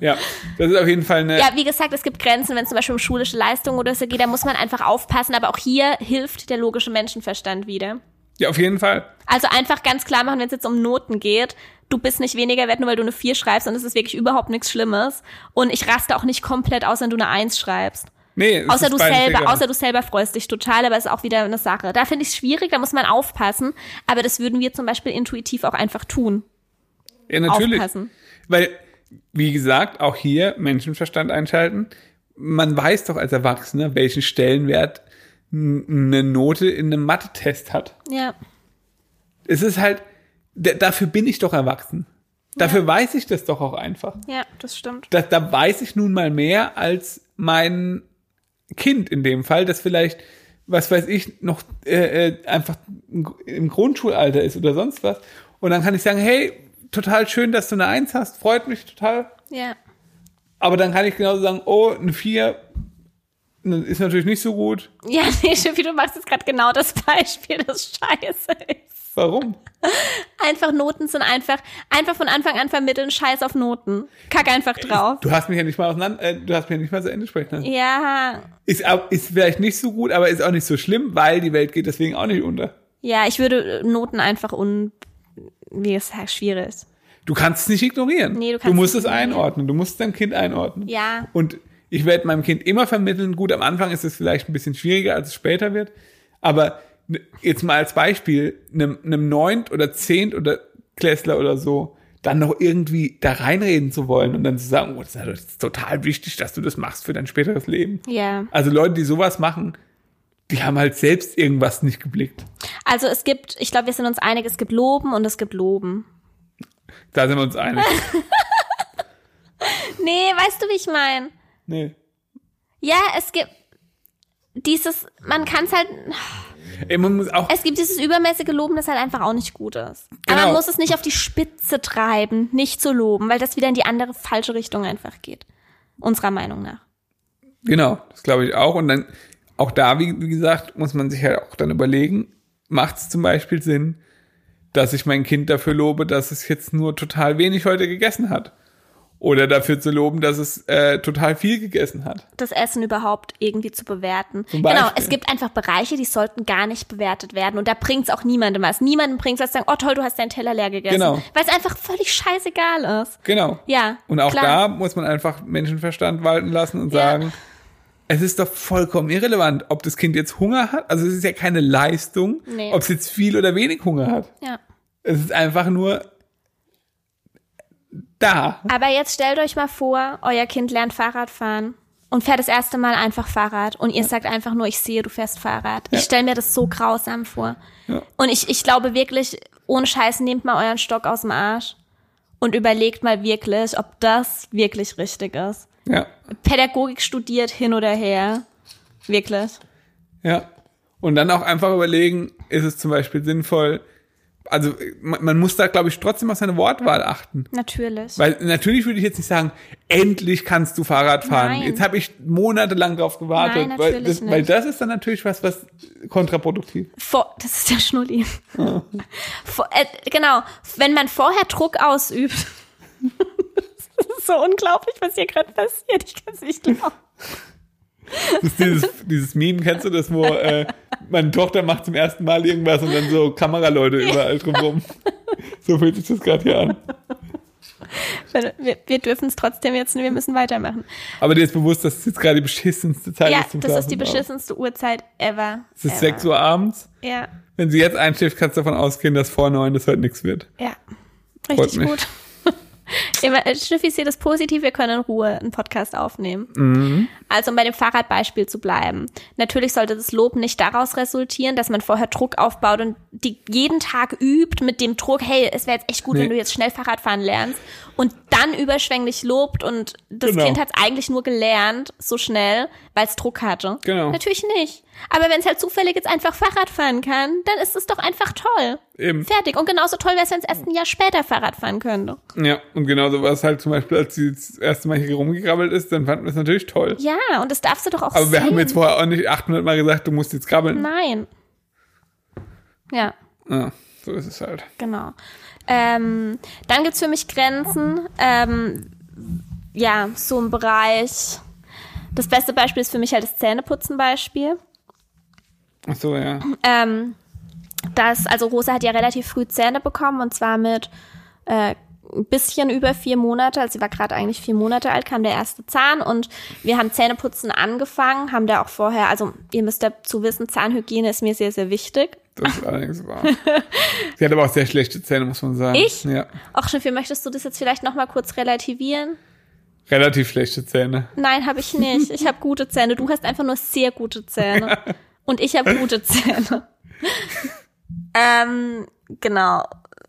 Speaker 1: Ja, das ist auf jeden Fall eine.
Speaker 2: ja, wie gesagt, es gibt Grenzen, wenn es zum Beispiel um schulische Leistungen oder so geht, da muss man einfach aufpassen. Aber auch hier hilft der logische Menschenverstand wieder.
Speaker 1: Ja, auf jeden Fall.
Speaker 2: Also einfach ganz klar machen, wenn es jetzt um Noten geht. Du bist nicht weniger wert, nur weil du eine 4 schreibst und es ist wirklich überhaupt nichts Schlimmes. Und ich raste auch nicht komplett aus, wenn du eine 1 schreibst.
Speaker 1: Nee, es
Speaker 2: Außer du selber,
Speaker 1: egal.
Speaker 2: außer du selber freust dich total, aber ist auch wieder eine Sache. Da finde ich es schwierig, da muss man aufpassen. Aber das würden wir zum Beispiel intuitiv auch einfach tun.
Speaker 1: Ja, natürlich.
Speaker 2: Aufpassen.
Speaker 1: Weil, wie gesagt, auch hier Menschenverstand einschalten. Man weiß doch als Erwachsener, welchen Stellenwert eine Note in einem Mathe-Test hat.
Speaker 2: Ja.
Speaker 1: Es ist halt, dafür bin ich doch erwachsen. Dafür weiß ich das doch auch einfach.
Speaker 2: Ja, das stimmt.
Speaker 1: Da, da weiß ich nun mal mehr als mein Kind in dem Fall, das vielleicht, was weiß ich, noch äh, äh, einfach im Grundschulalter ist oder sonst was. Und dann kann ich sagen, hey, total schön, dass du eine Eins hast, freut mich total.
Speaker 2: Ja.
Speaker 1: Aber dann kann ich genauso sagen, oh, eine Vier ist natürlich nicht so gut.
Speaker 2: Ja, nee, Schiffi, du machst jetzt gerade genau das Beispiel, das scheiße ist.
Speaker 1: Warum?
Speaker 2: Einfach Noten sind einfach, einfach von Anfang an vermitteln, scheiß auf Noten. Kack einfach drauf.
Speaker 1: Du hast mich ja nicht mal auseinander, äh, du hast mich ja nicht mal zu Ende sprechen lassen.
Speaker 2: Ja,
Speaker 1: Ist, ist vielleicht nicht so gut, aber ist auch nicht so schlimm, weil die Welt geht deswegen auch nicht unter.
Speaker 2: ja, ich würde Noten einfach un, wie es halt schwierig ist.
Speaker 1: Du kannst es nicht ignorieren.
Speaker 2: Nee, du
Speaker 1: du
Speaker 2: kannst
Speaker 1: musst
Speaker 2: es
Speaker 1: einordnen. Du musst dein Kind einordnen.
Speaker 2: Ja.
Speaker 1: Und ich werde meinem Kind immer vermitteln, gut, am Anfang ist es vielleicht ein bisschen schwieriger, als es später wird. Aber ne- jetzt mal als Beispiel, einem, einem Neunt- oder Zehnt- oder Klässler oder so, dann noch irgendwie da reinreden zu wollen und dann zu sagen, oh, das ist ist total wichtig, dass du das machst für dein späteres Leben.
Speaker 2: Ja.
Speaker 1: Also Leute, die sowas machen, die haben halt selbst irgendwas nicht geblickt.
Speaker 2: Also es gibt, ich glaube, wir sind uns einig, es gibt Loben und es gibt Loben.
Speaker 1: Da sind wir uns einig.
Speaker 2: Nee, weißt du, wie ich meine?
Speaker 1: Nee.
Speaker 2: Ja, es gibt dieses, man kann es halt, Es gibt dieses übermäßige Loben, das halt einfach auch nicht gut ist. Aber
Speaker 1: Genau.
Speaker 2: man muss es nicht auf die Spitze treiben, nicht zu loben, weil das wieder in die andere falsche Richtung einfach geht. Unserer Meinung nach.
Speaker 1: Genau, das glaube ich auch. Und dann, auch da, wie, wie gesagt, muss man sich halt auch dann überlegen, macht es zum Beispiel Sinn, dass ich mein Kind dafür lobe, dass es jetzt nur total wenig heute gegessen hat? Oder dafür zu loben, dass es äh, total viel gegessen hat?
Speaker 2: das Essen überhaupt irgendwie zu bewerten. Genau, es gibt einfach Bereiche, die sollten gar nicht bewertet werden. Und da bringt's auch niemandem was. Niemandem bringt's was zu sagen, oh toll, du hast deinen Teller leer gegessen.
Speaker 1: Genau.
Speaker 2: Weil es einfach völlig scheißegal ist.
Speaker 1: Genau.
Speaker 2: Ja,
Speaker 1: Und auch
Speaker 2: klar.
Speaker 1: da muss man einfach Menschenverstand walten lassen und
Speaker 2: Ja.
Speaker 1: sagen, es ist doch vollkommen irrelevant, ob das Kind jetzt Hunger hat. Also es ist ja keine Leistung,
Speaker 2: Nee.
Speaker 1: ob es jetzt viel oder wenig Hunger hat.
Speaker 2: Ja.
Speaker 1: Es ist einfach nur da.
Speaker 2: Aber jetzt stellt euch mal vor, euer Kind lernt Fahrrad fahren und fährt das erste Mal einfach Fahrrad und ihr sagt einfach nur, ich sehe, du fährst Fahrrad. Ich stelle mir das so grausam vor.
Speaker 1: Ja.
Speaker 2: Und ich, ich glaube wirklich, ohne Scheiß, nehmt mal euren Stock aus dem Arsch und überlegt mal wirklich, ob das wirklich richtig ist.
Speaker 1: Ja.
Speaker 2: Pädagogik studiert hin oder her. Wirklich.
Speaker 1: Ja. Und dann auch einfach überlegen, ist es zum Beispiel sinnvoll, also man, man muss da, glaube ich, trotzdem auf seine Wortwahl achten.
Speaker 2: Natürlich.
Speaker 1: Weil natürlich würde ich jetzt nicht sagen, endlich kannst du Fahrrad fahren.
Speaker 2: Nein.
Speaker 1: Jetzt habe ich monatelang drauf gewartet.
Speaker 2: Nein,
Speaker 1: weil, das, weil
Speaker 2: nicht.
Speaker 1: das ist dann natürlich was, was kontraproduktiv.
Speaker 2: Vor, das ist der Schnulli. Vor, äh, genau, wenn man vorher Druck ausübt. das ist so unglaublich, was hier gerade passiert. Ich kann es nicht glauben.
Speaker 1: Das ist dieses, dieses Meme, kennst du das, wo äh, meine Tochter macht zum ersten Mal irgendwas und dann so Kameraleute überall drumherum. So fühlt sich das gerade hier an.
Speaker 2: Wir, wir dürfen es trotzdem jetzt, wir müssen weitermachen.
Speaker 1: Aber dir ist bewusst, dass es jetzt gerade die beschissenste Zeit
Speaker 2: Ja,
Speaker 1: ist zum
Speaker 2: das ist die
Speaker 1: Schlafen.
Speaker 2: beschissenste Uhrzeit ever.
Speaker 1: Es ist
Speaker 2: ever.
Speaker 1: 6 Uhr abends.
Speaker 2: Ja,
Speaker 1: Wenn sie jetzt einschläft, kannst du davon ausgehen, dass vor neun das heute nichts wird.
Speaker 2: ja. Richtig gut. Immer, äh, Schnüffi, ich sehe das positiv, wir können in Ruhe einen Podcast aufnehmen.
Speaker 1: Mhm.
Speaker 2: Also um bei dem Fahrradbeispiel zu bleiben. Natürlich sollte das Lob nicht daraus resultieren, dass man vorher Druck aufbaut und die jeden Tag übt mit dem Druck, hey, es wäre jetzt echt gut,
Speaker 1: Nee.
Speaker 2: wenn du jetzt schnell Fahrrad fahren lernst und dann überschwänglich lobt und das
Speaker 1: Genau.
Speaker 2: Kind hat es eigentlich nur gelernt, so schnell, weil es Druck hatte.
Speaker 1: Genau.
Speaker 2: Natürlich nicht. Aber wenn es halt zufällig jetzt einfach Fahrrad fahren kann, dann ist es doch einfach toll.
Speaker 1: Eben.
Speaker 2: Fertig. Und genauso toll wäre es, wenn es erst ein Jahr später Fahrrad fahren könnte.
Speaker 1: Ja, und genauso war es halt zum Beispiel, als sie das erste Mal hier rumgekrabbelt ist, dann fanden wir es natürlich toll.
Speaker 2: Ja, und das darfst du doch auch
Speaker 1: Aber wir
Speaker 2: sehen.
Speaker 1: haben jetzt vorher auch nicht 800 Mal gesagt, du musst jetzt krabbeln.
Speaker 2: Nein. Ja,
Speaker 1: Ja, so ist es halt.
Speaker 2: genau. Ähm, dann gibt's für mich Grenzen. Ähm, ja, so im Bereich. Das beste Beispiel ist für mich halt das Zähneputzen-Beispiel.
Speaker 1: Ach so, ja.
Speaker 2: Ähm, das, also Rosa hat ja relativ früh Zähne bekommen und zwar mit äh, ein bisschen über vier Monate, also sie war gerade eigentlich vier Monate alt, kam der erste Zahn und wir haben Zähneputzen angefangen, haben da auch vorher, also ihr müsst dazu wissen, Zahnhygiene ist mir sehr, sehr wichtig.
Speaker 1: Das ist allerdings wahr. Sie hat aber auch sehr schlechte Zähne, muss man sagen.
Speaker 2: Ich?
Speaker 1: Ja.
Speaker 2: Ach, Schnüffi, möchtest du das jetzt vielleicht nochmal kurz relativieren?
Speaker 1: Relativ schlechte Zähne.
Speaker 2: Nein, habe ich nicht. Ich habe gute Zähne. Du hast einfach nur sehr gute Zähne. Und ich habe gute Zähne. ähm, genau.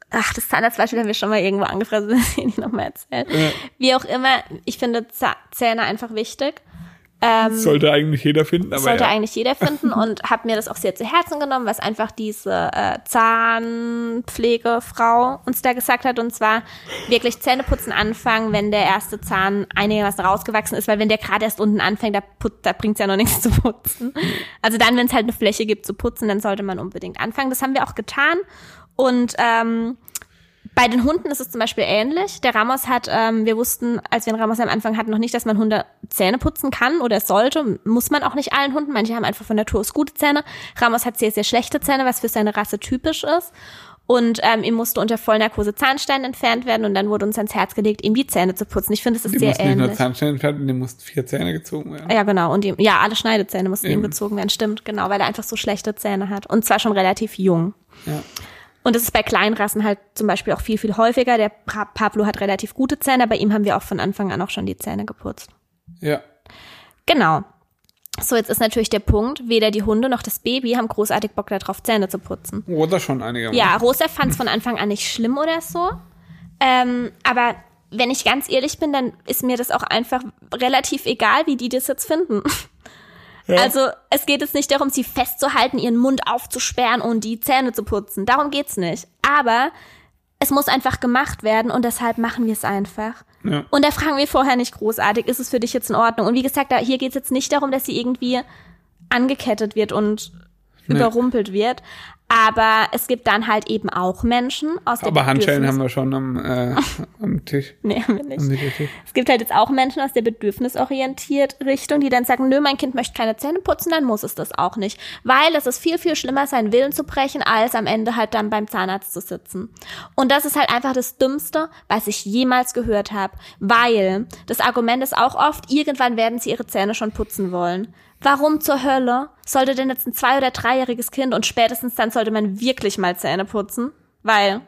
Speaker 2: Ach, das Zahnarztbeispiel haben wir schon mal irgendwo angefragt, das will ich nicht nochmal erzählen.
Speaker 1: Ja.
Speaker 2: Wie auch immer, ich finde Zähne einfach wichtig. Ähm,
Speaker 1: Sollte eigentlich jeder finden, aber
Speaker 2: sollte
Speaker 1: ja.
Speaker 2: eigentlich jeder finden und habe mir das auch sehr zu Herzen genommen, was einfach diese äh, Zahnpflegefrau uns da gesagt hat und zwar wirklich Zähneputzen anfangen, wenn der erste Zahn einigermaßen rausgewachsen ist, weil wenn der gerade erst unten anfängt, da, put- da bringt's ja noch nichts zu putzen. Also dann, wenn es halt eine Fläche gibt zu putzen, dann sollte man unbedingt anfangen. Das haben wir auch getan und ähm, bei den Hunden ist es zum Beispiel ähnlich. Der Ramos hat, ähm, wir wussten, als wir einen Ramos am Anfang hatten, noch nicht, dass man Hunde Zähne putzen kann oder sollte. Muss man auch nicht allen Hunden. Manche haben einfach von Natur aus gute Zähne. Ramos hat sehr, sehr schlechte Zähne, was für seine Rasse typisch ist. Und ähm, ihm musste unter Vollnarkose Zahnstein entfernt werden und dann wurde uns ans Herz gelegt, ihm die Zähne zu putzen. Ich finde, es ist
Speaker 1: Die
Speaker 2: sehr
Speaker 1: mussten nicht nur
Speaker 2: ähnlich.
Speaker 1: Zahnsteine entfernen, die mussten vier Zähne gezogen werden.
Speaker 2: Ja, genau. Und ihm, ja, alle Schneidezähne mussten ihm
Speaker 1: Eben.
Speaker 2: gezogen werden. Stimmt, genau, weil er einfach so schlechte Zähne hat. Und zwar schon relativ jung.
Speaker 1: Ja.
Speaker 2: Und das ist bei Kleinrassen halt zum Beispiel auch viel, viel häufiger. Der Pa- Pablo hat relativ gute Zähne, bei ihm haben wir auch von Anfang an auch schon die Zähne geputzt.
Speaker 1: Ja.
Speaker 2: Genau. So, jetzt ist natürlich der Punkt, weder die Hunde noch das Baby haben großartig Bock darauf, Zähne zu putzen.
Speaker 1: Oder schon einigermaßen.
Speaker 2: Ja, Rosa fand es von Anfang an nicht schlimm oder so. Ähm, aber wenn ich ganz ehrlich bin, dann ist mir das auch einfach relativ egal, wie die das jetzt finden. Also es geht jetzt nicht darum, sie festzuhalten, ihren Mund aufzusperren und die Zähne zu putzen. Darum geht's nicht. Aber es muss einfach gemacht werden und deshalb machen wir es einfach.
Speaker 1: Ja.
Speaker 2: Und da fragen wir vorher nicht großartig, ist es für dich jetzt in Ordnung? Und wie gesagt, da, hier geht's jetzt nicht darum, dass sie irgendwie angekettet wird und überrumpelt wird. Aber es gibt dann halt eben auch Menschen aus der
Speaker 1: Aber Handschellen haben wir schon am, äh, am Tisch.
Speaker 2: Nee, haben wir nicht.
Speaker 1: Am.
Speaker 2: Es gibt halt jetzt auch Menschen aus der bedürfnisorientiert Richtung, die dann sagen, nö, mein Kind möchte keine Zähne putzen, dann muss es das auch nicht. Weil es ist viel, viel schlimmer, seinen Willen zu brechen, als am Ende halt dann beim Zahnarzt zu sitzen. Und das ist halt einfach das Dümmste, was ich jemals gehört habe. Weil das Argument ist auch oft, irgendwann werden sie ihre Zähne schon putzen wollen. Warum zur Hölle sollte denn jetzt ein zwei- oder dreijähriges Kind und spätestens dann sollte man wirklich mal Zähne putzen? Weil,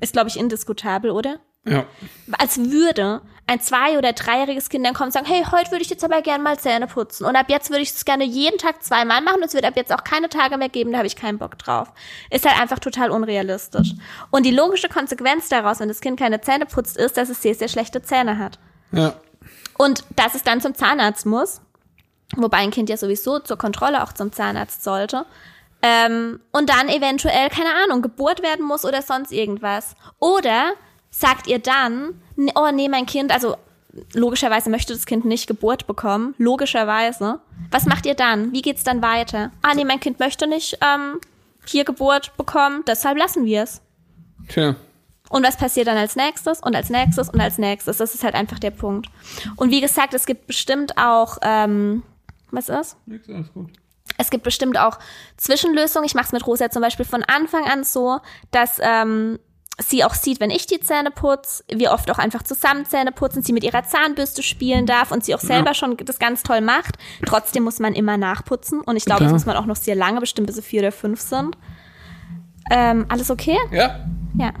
Speaker 2: ist glaube ich indiskutabel, oder?
Speaker 1: Ja.
Speaker 2: als würde ein zwei- oder dreijähriges Kind dann kommen und sagen, hey, heute würde ich jetzt aber gerne mal Zähne putzen. Und ab jetzt würde ich das gerne jeden Tag zweimal machen. Und es wird ab jetzt auch keine Tage mehr geben, da habe ich keinen Bock drauf. Ist halt einfach total unrealistisch. Und die logische Konsequenz daraus, wenn das Kind keine Zähne putzt, ist, dass es sehr, sehr schlechte Zähne hat.
Speaker 1: Ja.
Speaker 2: Und dass es dann zum Zahnarzt muss, wobei ein Kind ja sowieso zur Kontrolle auch zum Zahnarzt sollte, Ähm, und dann eventuell, keine Ahnung, Geburt werden muss oder sonst irgendwas. Oder sagt ihr dann, "Nee, oh nee, mein Kind, also logischerweise möchte das Kind nicht Geburt bekommen, logischerweise. Was macht ihr dann? Wie geht's dann weiter? Ah nee, mein Kind möchte nicht ähm, hier Geburt bekommen, deshalb lassen wir es.
Speaker 1: Tja.
Speaker 2: Und was passiert dann als nächstes und als nächstes und als nächstes? Das ist halt einfach der Punkt. Und wie gesagt, es gibt bestimmt auch, ähm, was ist?
Speaker 1: Nix, alles gut.
Speaker 2: Es gibt bestimmt auch Zwischenlösungen. Ich mache es mit Rosa zum Beispiel von Anfang an so, dass ähm, sie auch sieht, wenn ich die Zähne putze, wir oft auch einfach zusammen Zähne putzen, sie mit ihrer Zahnbürste spielen darf und sie auch selber
Speaker 1: Ja.
Speaker 2: schon das ganz toll macht. Trotzdem muss man immer nachputzen und ich glaube, das muss man auch noch sehr lange, bestimmt bis sie vier oder fünf sind. Ähm, alles okay?
Speaker 1: Ja,
Speaker 2: Ja.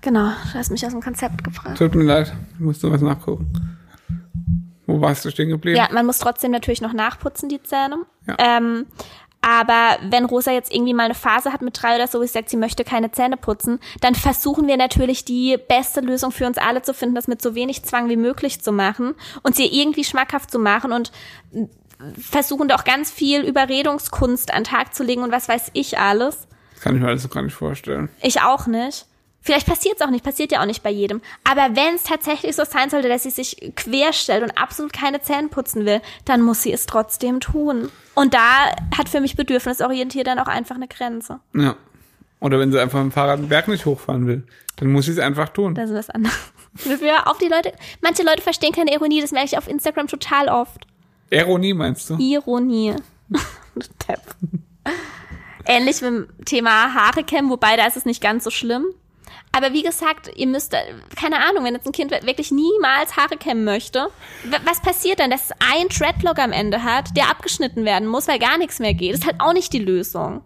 Speaker 2: Genau, du hast mich aus dem Konzept gefragt.
Speaker 1: tut mir leid. Ich musste was nachgucken. Wo warst du stehen geblieben?
Speaker 2: Ja, man muss trotzdem natürlich noch nachputzen, die Zähne.
Speaker 1: Ja.
Speaker 2: Ähm, aber wenn Rosa jetzt irgendwie mal eine Phase hat mit drei oder so, wo sie sagt, sie möchte keine Zähne putzen, dann versuchen wir natürlich die beste Lösung für uns alle zu finden, das mit so wenig Zwang wie möglich zu machen und sie irgendwie schmackhaft zu machen und versuchen da auch ganz viel Überredungskunst an den Tag zu legen und was weiß ich alles.
Speaker 1: Das kann ich mir alles so gar nicht vorstellen.
Speaker 2: Ich auch nicht. Vielleicht passiert es auch nicht, passiert ja auch nicht bei jedem. Aber wenn es tatsächlich so sein sollte, dass sie sich querstellt und absolut keine Zähne putzen will, dann muss sie es trotzdem tun. Und da hat für mich bedürfnisorientiert dann auch einfach eine Grenze.
Speaker 1: Ja. Oder wenn sie einfach mit dem Fahrrad den Berg nicht hochfahren will, dann muss sie es einfach tun.
Speaker 2: Das ist was anderes. Hör auf die Leute. Manche Leute verstehen keine Ironie, das merke ich auf Instagram total oft.
Speaker 1: Ironie meinst du?
Speaker 2: Ironie. Ähnlich mit dem Thema Haare kämmen, wobei da ist es nicht ganz so schlimm. Aber wie gesagt, ihr müsst, äh, keine Ahnung, wenn jetzt ein Kind wirklich niemals Haare kämmen möchte, was passiert dann, dass es ein Dreadlock am Ende hat, der abgeschnitten werden muss, weil gar nichts mehr geht? Das ist halt auch nicht die Lösung.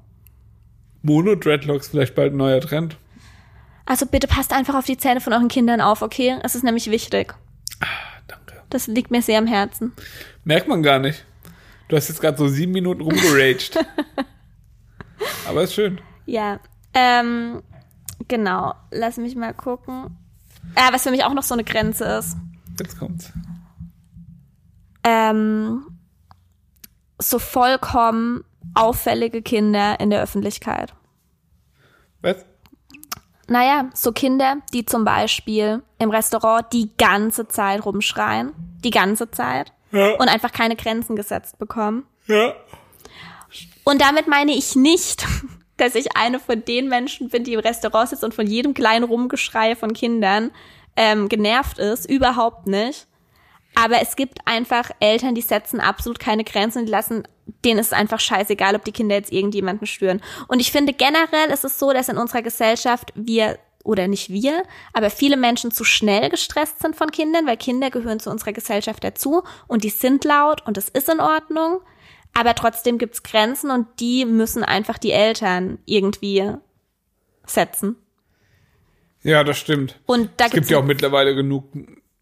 Speaker 1: Mono-Dreadlocks vielleicht bald ein neuer Trend.
Speaker 2: Also bitte passt einfach auf die Zähne von euren Kindern auf, okay? Es ist nämlich wichtig.
Speaker 1: Danke.
Speaker 2: Das liegt mir sehr am Herzen.
Speaker 1: Merkt man gar nicht. Du hast jetzt gerade so sieben Minuten rumgeraged. Aber ist schön.
Speaker 2: Ja, ähm, genau. Lass mich mal gucken. Ja, was für mich auch noch so eine Grenze ist.
Speaker 1: Jetzt kommt's.
Speaker 2: Ähm, so vollkommen auffällige Kinder in der Öffentlichkeit.
Speaker 1: Was?
Speaker 2: Naja, so Kinder, die zum Beispiel im Restaurant die ganze Zeit rumschreien. Die ganze Zeit.
Speaker 1: Ja.
Speaker 2: Und einfach keine Grenzen gesetzt bekommen.
Speaker 1: Ja.
Speaker 2: Und damit meine ich nicht, dass ich eine von den Menschen bin, die im Restaurant sitzt und von jedem kleinen Rumgeschrei von Kindern ähm, genervt ist. Überhaupt nicht. Aber es gibt einfach Eltern, die setzen absolut keine Grenzen und lassen, denen ist es einfach scheißegal, ob die Kinder jetzt irgendjemanden stören. Und ich finde generell ist es so, dass in unserer Gesellschaft wir oder nicht wir, aber viele Menschen zu schnell gestresst sind von Kindern, weil Kinder gehören zu unserer Gesellschaft dazu und die sind laut und das ist in Ordnung. Aber trotzdem gibt's Grenzen und die müssen einfach die Eltern irgendwie setzen.
Speaker 1: Ja, das stimmt.
Speaker 2: Und da
Speaker 1: Es gibt ja auch mittlerweile genug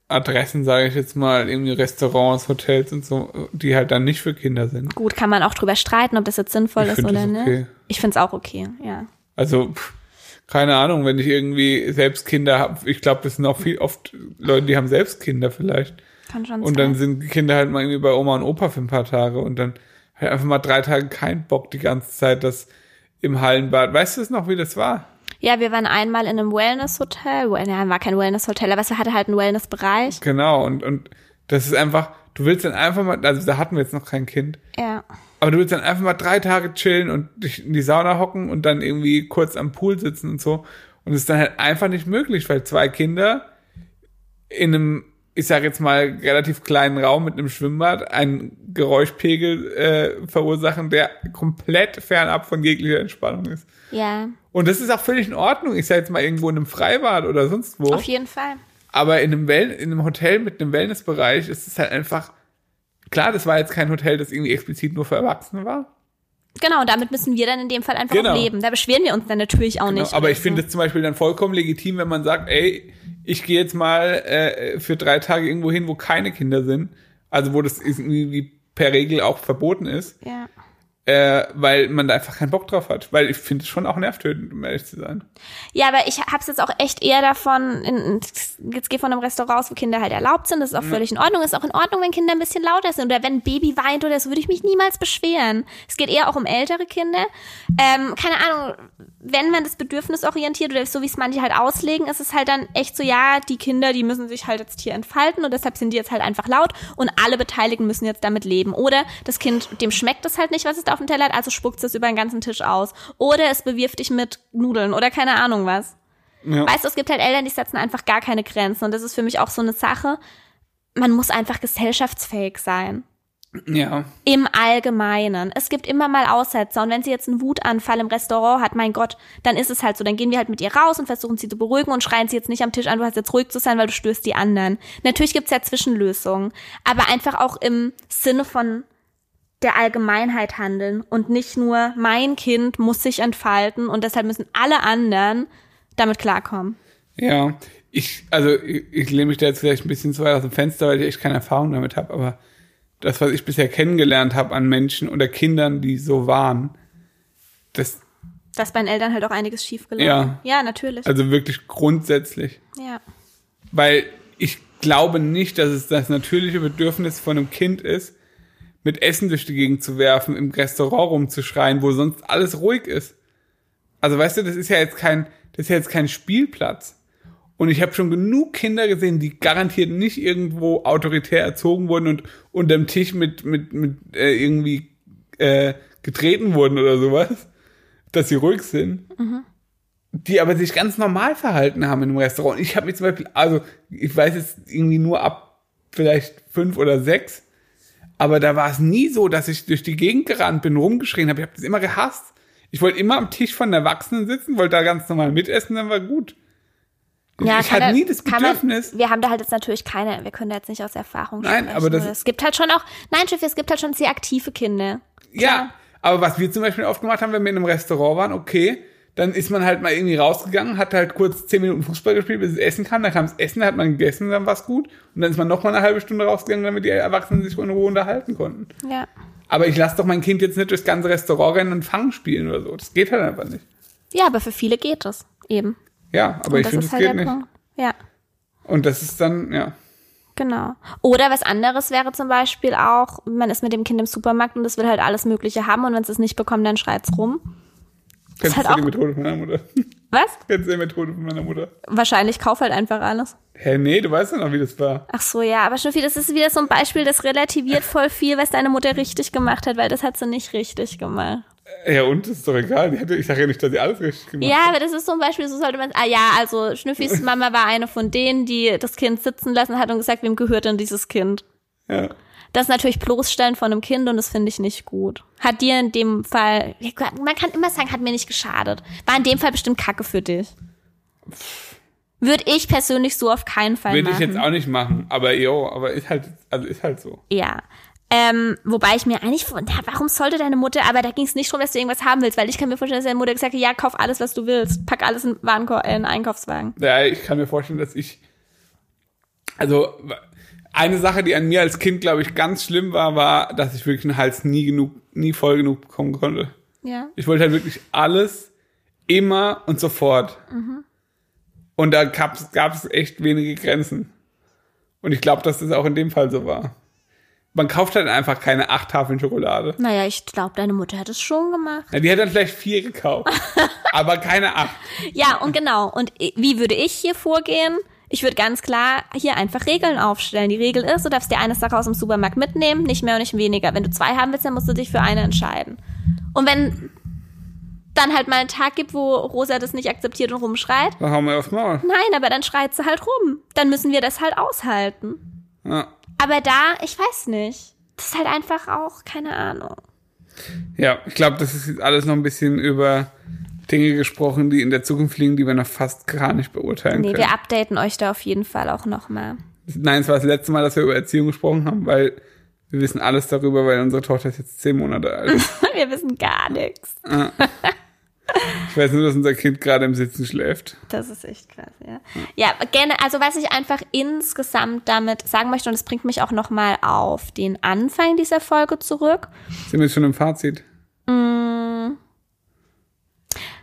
Speaker 1: Adressen, sage ich jetzt mal, irgendwie Restaurants, Hotels und so, die halt dann nicht für Kinder sind.
Speaker 2: gut, kann man auch drüber streiten, ob das jetzt sinnvoll
Speaker 1: Ich
Speaker 2: ist oder nicht.
Speaker 1: okay.
Speaker 2: Ich find's auch okay, ja.
Speaker 1: Also, keine Ahnung, wenn ich irgendwie selbst Kinder habe, ich glaube, das sind auch viel oft Leute, die haben selbst Kinder vielleicht.
Speaker 2: Kann schon
Speaker 1: Und
Speaker 2: sein.
Speaker 1: dann sind Kinder halt mal irgendwie bei Oma und Opa für ein paar Tage und dann halt einfach mal drei Tage kein Bock die ganze Zeit, das im Hallenbad. Weißt du es noch, wie das war?
Speaker 2: Ja, wir waren einmal in einem Wellness-Hotel. Well, ja, war kein Wellness-Hotel, aber es hatte halt einen Wellness-Bereich.
Speaker 1: Genau, und, und das ist einfach, du willst dann einfach mal, also da hatten wir jetzt noch kein Kind,
Speaker 2: Ja.
Speaker 1: aber du willst dann einfach mal drei Tage chillen und dich in die Sauna hocken und dann irgendwie kurz am Pool sitzen und so. Und es ist dann halt einfach nicht möglich, weil zwei Kinder in einem, ich sag jetzt mal, relativ kleinen Raum mit einem Schwimmbad einen Geräuschpegel äh, verursachen, der komplett fernab von jeglicher Entspannung ist.
Speaker 2: Ja,
Speaker 1: Und das ist auch völlig in Ordnung. Ich sag jetzt mal irgendwo in einem Freibad oder sonst wo.
Speaker 2: auf jeden Fall.
Speaker 1: Aber in einem, Well in einem Hotel mit einem Wellnessbereich ist es halt einfach, klar, das war jetzt kein Hotel, das irgendwie explizit nur für Erwachsene war.
Speaker 2: Genau, und damit müssen wir dann in dem Fall einfach
Speaker 1: Genau.
Speaker 2: leben. Da beschweren wir uns dann natürlich auch
Speaker 1: Genau,
Speaker 2: nicht.
Speaker 1: aber ich finde
Speaker 2: so.
Speaker 1: es zum Beispiel dann vollkommen legitim, wenn man sagt, ey, ich gehe jetzt mal äh, für drei Tage irgendwo hin, wo keine Kinder sind, also wo das irgendwie per Regel auch verboten ist,
Speaker 2: Ja.
Speaker 1: Äh, weil man da einfach keinen Bock drauf hat. Weil ich finde es schon auch nervtötend, um ehrlich zu sein.
Speaker 2: Ja, aber ich hab's jetzt auch echt eher davon, in, jetzt geh von einem Restaurant aus, wo Kinder halt erlaubt sind, das ist auch völlig in Ordnung. Ist auch in Ordnung, wenn Kinder ein bisschen lauter sind oder wenn ein Baby weint oder so, würde ich mich niemals beschweren. Es geht eher auch um ältere Kinder. Ähm, keine Ahnung, wenn man das Bedürfnis orientiert oder so wie es manche halt auslegen, ist es halt dann echt so, ja, die Kinder, die müssen sich halt jetzt hier entfalten und deshalb sind die jetzt halt einfach laut und alle Beteiligten müssen jetzt damit leben. Oder das Kind, dem schmeckt es halt nicht, was es da auf dem Teller hat, also spuckt es über den ganzen Tisch aus. Oder es bewirft dich mit Nudeln oder keine Ahnung was.
Speaker 1: Ja.
Speaker 2: Weißt du, es gibt halt Eltern, die setzen einfach gar keine Grenzen und das ist für mich auch so eine Sache. Man muss einfach gesellschaftsfähig sein.
Speaker 1: Ja.
Speaker 2: Im Allgemeinen. Es gibt immer mal Aussetzer. Und wenn sie jetzt einen Wutanfall im Restaurant hat, mein Gott, dann ist es halt so. Dann gehen wir halt mit ihr raus und versuchen sie zu beruhigen und schreien sie jetzt nicht am Tisch an, du hast jetzt ruhig zu sein, weil du stößt die anderen. Natürlich gibt's ja Zwischenlösungen. Aber einfach auch im Sinne von der Allgemeinheit handeln und nicht nur mein Kind muss sich entfalten und deshalb müssen alle anderen damit klarkommen.
Speaker 1: Ja. Ich, also ich, ich lehne mich da jetzt vielleicht ein bisschen zu weit aus dem Fenster, weil ich echt keine Erfahrung damit habe, aber das, was ich bisher kennengelernt habe an Menschen oder Kindern, die so waren, das,
Speaker 2: Dass bei den Eltern halt auch einiges schief gelaufen.
Speaker 1: Ja.
Speaker 2: Ja, natürlich.
Speaker 1: also wirklich grundsätzlich.
Speaker 2: ja.
Speaker 1: Weil ich glaube nicht, dass es das natürliche Bedürfnis von einem Kind ist, mit Essen durch die Gegend zu werfen, im Restaurant rumzuschreien, wo sonst alles ruhig ist. Also weißt du, das ist ja jetzt kein, das ist ja jetzt kein Spielplatz. Und ich habe schon genug Kinder gesehen, die garantiert nicht irgendwo autoritär erzogen wurden und unterm Tisch mit, mit, mit äh, irgendwie äh, getreten wurden oder sowas, dass sie ruhig sind die aber sich ganz normal verhalten haben in einem Restaurant. Ich habe mich zum Beispiel, also ich weiß jetzt irgendwie nur ab vielleicht fünf oder sechs, aber da war es nie so, dass ich durch die Gegend gerannt bin, rumgeschrien habe. Ich habe das immer gehasst. Ich wollte immer am Tisch von Erwachsenen sitzen, wollte da ganz normal mitessen, dann war gut.
Speaker 2: Ja,
Speaker 1: ich hatte nie das
Speaker 2: kann man-
Speaker 1: Bedürfnis.
Speaker 2: wir haben da halt jetzt natürlich keine, wir können da jetzt nicht aus Erfahrung
Speaker 1: Nein,
Speaker 2: sprechen.
Speaker 1: aber das-
Speaker 2: es gibt halt schon auch, nein, Schiff, es gibt halt schon sehr aktive Kinder.
Speaker 1: Ja, aber was wir zum Beispiel oft gemacht haben, wenn wir in einem Restaurant waren, okay, dann ist man halt mal irgendwie rausgegangen, hat halt kurz zehn Minuten Fußball gespielt, bis es essen kann, dann kam das Essen, dann hat man gegessen, dann war's gut. Und dann ist man noch mal eine halbe Stunde rausgegangen, damit die Erwachsenen sich in Ruhe unterhalten konnten.
Speaker 2: Ja.
Speaker 1: Aber ich lasse doch mein Kind jetzt nicht durchs ganze Restaurant rennen und Fangen spielen oder so. Das geht halt einfach nicht.
Speaker 2: Ja, aber für viele geht es eben.
Speaker 1: Ja, aber
Speaker 2: Und
Speaker 1: ich
Speaker 2: das
Speaker 1: finde, es
Speaker 2: halt
Speaker 1: geht nicht.
Speaker 2: Punkt. Ja,
Speaker 1: Und das ist dann, ja.
Speaker 2: genau. Oder was anderes wäre zum Beispiel auch, man ist mit dem Kind im Supermarkt und es will halt alles Mögliche haben und wenn es es nicht bekommt, dann schreit's rum.
Speaker 1: Kennst
Speaker 2: halt
Speaker 1: du die Methode von meiner Mutter?
Speaker 2: Was?
Speaker 1: Kennst du die Methode von meiner Mutter?
Speaker 2: Wahrscheinlich kauf halt einfach alles.
Speaker 1: Hä, nee, du weißt ja noch, wie das war.
Speaker 2: Ach so, ja, aber Schnuffi, das ist wieder so ein Beispiel, das relativiert voll viel, was deine Mutter richtig gemacht hat, weil das hat sie nicht richtig gemacht.
Speaker 1: Ja, und das ist doch egal. Ich sage ja nicht, dass sie alles richtig gemacht
Speaker 2: Ja, aber das ist so ein Beispiel, so sollte man, ah ja, also Schnüffis Mama war eine von denen, die das Kind sitzen lassen hat und gesagt, wem gehört denn dieses Kind?
Speaker 1: Ja.
Speaker 2: Das ist natürlich bloßstellen von einem Kind und das finde ich nicht gut. Hat dir in dem Fall, man kann immer sagen, hat mir nicht geschadet. War in dem Fall bestimmt Kacke für dich. Würde ich persönlich so auf keinen Fall
Speaker 1: Würde
Speaker 2: machen.
Speaker 1: ich jetzt auch nicht machen, aber jo, aber ist halt, also ist halt so.
Speaker 2: Ja. Ähm, wobei ich mir eigentlich, na, warum sollte deine Mutter, aber da ging es nicht darum, dass du irgendwas haben willst, weil ich kann mir vorstellen, dass deine Mutter gesagt hat, ja, kauf alles, was du willst, pack alles in, Warenko äh, in einen Einkaufswagen.
Speaker 1: Ja, ich kann mir vorstellen, dass ich, also eine Sache, die an mir als Kind, glaube ich, ganz schlimm war, war, dass ich wirklich den Hals nie genug, nie voll genug bekommen konnte.
Speaker 2: Ja.
Speaker 1: Ich wollte halt wirklich alles, immer und sofort. Und da gab es echt wenige Grenzen. Und ich glaube, dass das auch in dem Fall so war. Man kauft halt einfach keine acht Tafeln Schokolade.
Speaker 2: Naja, ich glaube, deine Mutter hat es schon gemacht.
Speaker 1: Ja, die hat dann vielleicht vier gekauft, aber keine acht.
Speaker 2: Ja, und genau. Und wie würde ich hier vorgehen? Ich würde ganz klar hier einfach Regeln aufstellen. Die Regel ist, du darfst dir eine Sache aus dem Supermarkt mitnehmen, nicht mehr und nicht weniger. Wenn du zwei haben willst, dann musst du dich für eine entscheiden. Und wenn dann halt mal einen Tag gibt, wo Rosa das nicht akzeptiert und rumschreit,
Speaker 1: Da haben wir aufs Maul.
Speaker 2: nein, aber dann schreit sie halt rum. Dann müssen wir das halt aushalten.
Speaker 1: Ja.
Speaker 2: Aber da, ich weiß nicht. Das ist halt einfach auch, keine Ahnung.
Speaker 1: Ja, ich glaube, das ist jetzt alles noch ein bisschen über Dinge gesprochen, die in der Zukunft liegen, die wir noch fast gar nicht beurteilen
Speaker 2: Nee,
Speaker 1: können.
Speaker 2: wir updaten euch da auf jeden Fall auch nochmal.
Speaker 1: Nein, es war das letzte Mal, dass wir über Erziehung gesprochen haben, weil wir wissen alles darüber, weil unsere Tochter ist jetzt zehn Monate alt.
Speaker 2: Wir wissen gar nichts.
Speaker 1: Ich weiß nur, dass unser Kind gerade im Sitzen schläft.
Speaker 2: Das ist echt krass, ja. Ja, gerne, also was ich einfach insgesamt damit sagen möchte, und das bringt mich auch nochmal auf den Anfang dieser Folge zurück.
Speaker 1: Sind wir jetzt schon im Fazit?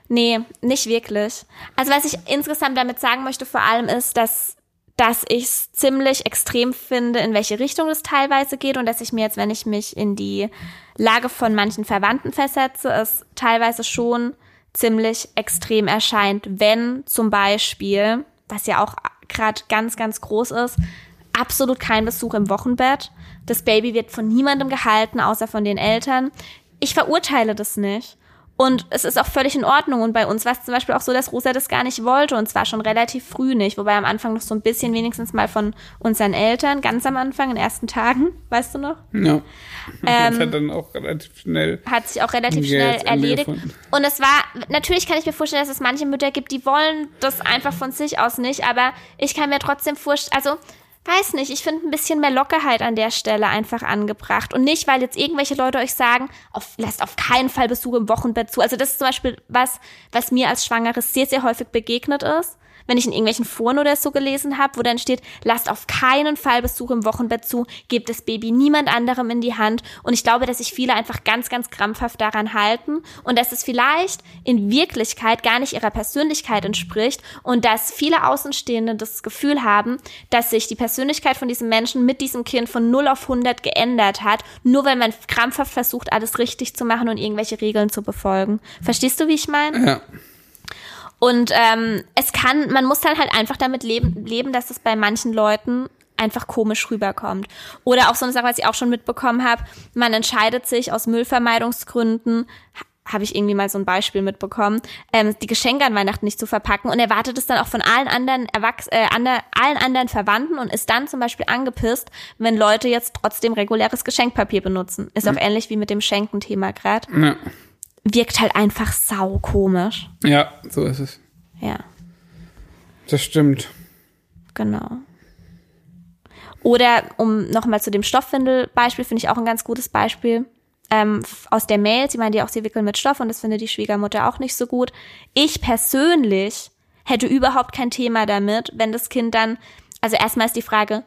Speaker 2: Nee, nicht wirklich. Also was ich insgesamt damit sagen möchte vor allem ist, dass dass ich es ziemlich extrem finde, in welche Richtung es teilweise geht und dass ich mir jetzt, wenn ich mich in die Lage von manchen Verwandten versetze, es teilweise schon ziemlich extrem erscheint, wenn zum Beispiel, was ja auch gerade ganz, ganz groß ist, absolut kein Besuch im Wochenbett. Das Baby wird von niemandem gehalten, außer von den Eltern. Ich verurteile das nicht. Und es ist auch völlig in Ordnung. Und bei uns war es zum Beispiel auch so, dass Rosa das gar nicht wollte. Und zwar schon relativ früh nicht. Wobei am Anfang noch so ein bisschen wenigstens mal von unseren Eltern, ganz am Anfang, in den ersten Tagen, weißt du noch?
Speaker 1: Ja.
Speaker 2: Ähm,
Speaker 1: hat dann auch relativ schnell.
Speaker 2: Hat sich auch relativ schnell erledigt. Und es war, natürlich kann ich mir vorstellen, dass es manche Mütter gibt, die wollen das einfach von sich aus nicht. Aber ich kann mir trotzdem vorstellen, also, weiß nicht, ich finde ein bisschen mehr Lockerheit an der Stelle einfach angebracht. Und nicht, weil jetzt irgendwelche Leute euch sagen, auf, lasst auf keinen Fall Besuch im Wochenbett zu. Also das ist zum Beispiel was, was mir als Schwangere sehr, sehr häufig begegnet ist. Wenn ich in irgendwelchen Foren oder so gelesen habe, wo dann steht, lasst auf keinen Fall Besuch im Wochenbett zu, gebt das Baby niemand anderem in die Hand. Und ich glaube, dass sich viele einfach ganz, ganz krampfhaft daran halten und dass es vielleicht in Wirklichkeit gar nicht ihrer Persönlichkeit entspricht und dass viele Außenstehende das Gefühl haben, dass sich die Persönlichkeit von diesem Menschen mit diesem Kind von 0 auf 100 geändert hat, nur weil man krampfhaft versucht, alles richtig zu machen und irgendwelche Regeln zu befolgen. Verstehst du, wie ich meine?
Speaker 1: Ja.
Speaker 2: Und ähm, es kann, man muss dann halt einfach damit leben, leben, dass es bei manchen Leuten einfach komisch rüberkommt. Oder auch so eine Sache, was ich auch schon mitbekommen habe, man entscheidet sich aus Müllvermeidungsgründen, ha- habe ich irgendwie mal so ein Beispiel mitbekommen, ähm, die Geschenke an Weihnachten nicht zu verpacken und erwartet es dann auch von allen anderen Erwachs äh, ander, allen anderen Verwandten und ist dann zum Beispiel angepisst, wenn Leute jetzt trotzdem reguläres Geschenkpapier benutzen. Ist auch ähnlich wie mit dem Schenken-Thema gerade.
Speaker 1: Ja.
Speaker 2: Wirkt halt einfach sau komisch.
Speaker 1: ja, so ist es.
Speaker 2: Ja.
Speaker 1: Das stimmt.
Speaker 2: Genau. Oder um nochmal zu dem Stoffwindel-Beispiel, finde ich auch ein ganz gutes Beispiel. Ähm, aus der Mail, sie meinte ja auch, sie wickeln mit Stoff und das findet die Schwiegermutter auch nicht so gut. Ich persönlich hätte überhaupt kein Thema damit, wenn das Kind dann, also erstmal ist die Frage,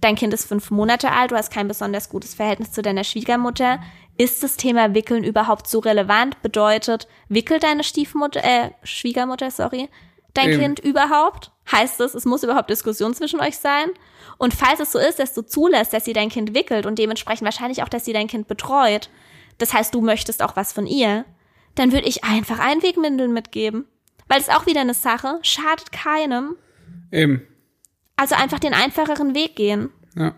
Speaker 2: dein Kind ist fünf Monate alt, du hast kein besonders gutes Verhältnis zu deiner Schwiegermutter. Ist das Thema Wickeln überhaupt so relevant? Bedeutet, wickelt deine Stiefmutter, äh, Schwiegermutter, sorry, dein
Speaker 1: Eben.
Speaker 2: Kind überhaupt? Heißt es, es muss überhaupt Diskussion zwischen euch sein? Und falls es so ist, dass du zulässt, dass sie dein Kind wickelt und dementsprechend wahrscheinlich auch, dass sie dein Kind betreut, das heißt, du möchtest auch was von ihr, dann würde ich einfach Einwegmindeln mitgeben. Weil es auch wieder eine Sache, schadet keinem.
Speaker 1: Eben.
Speaker 2: Also einfach den einfacheren Weg gehen.
Speaker 1: Ja.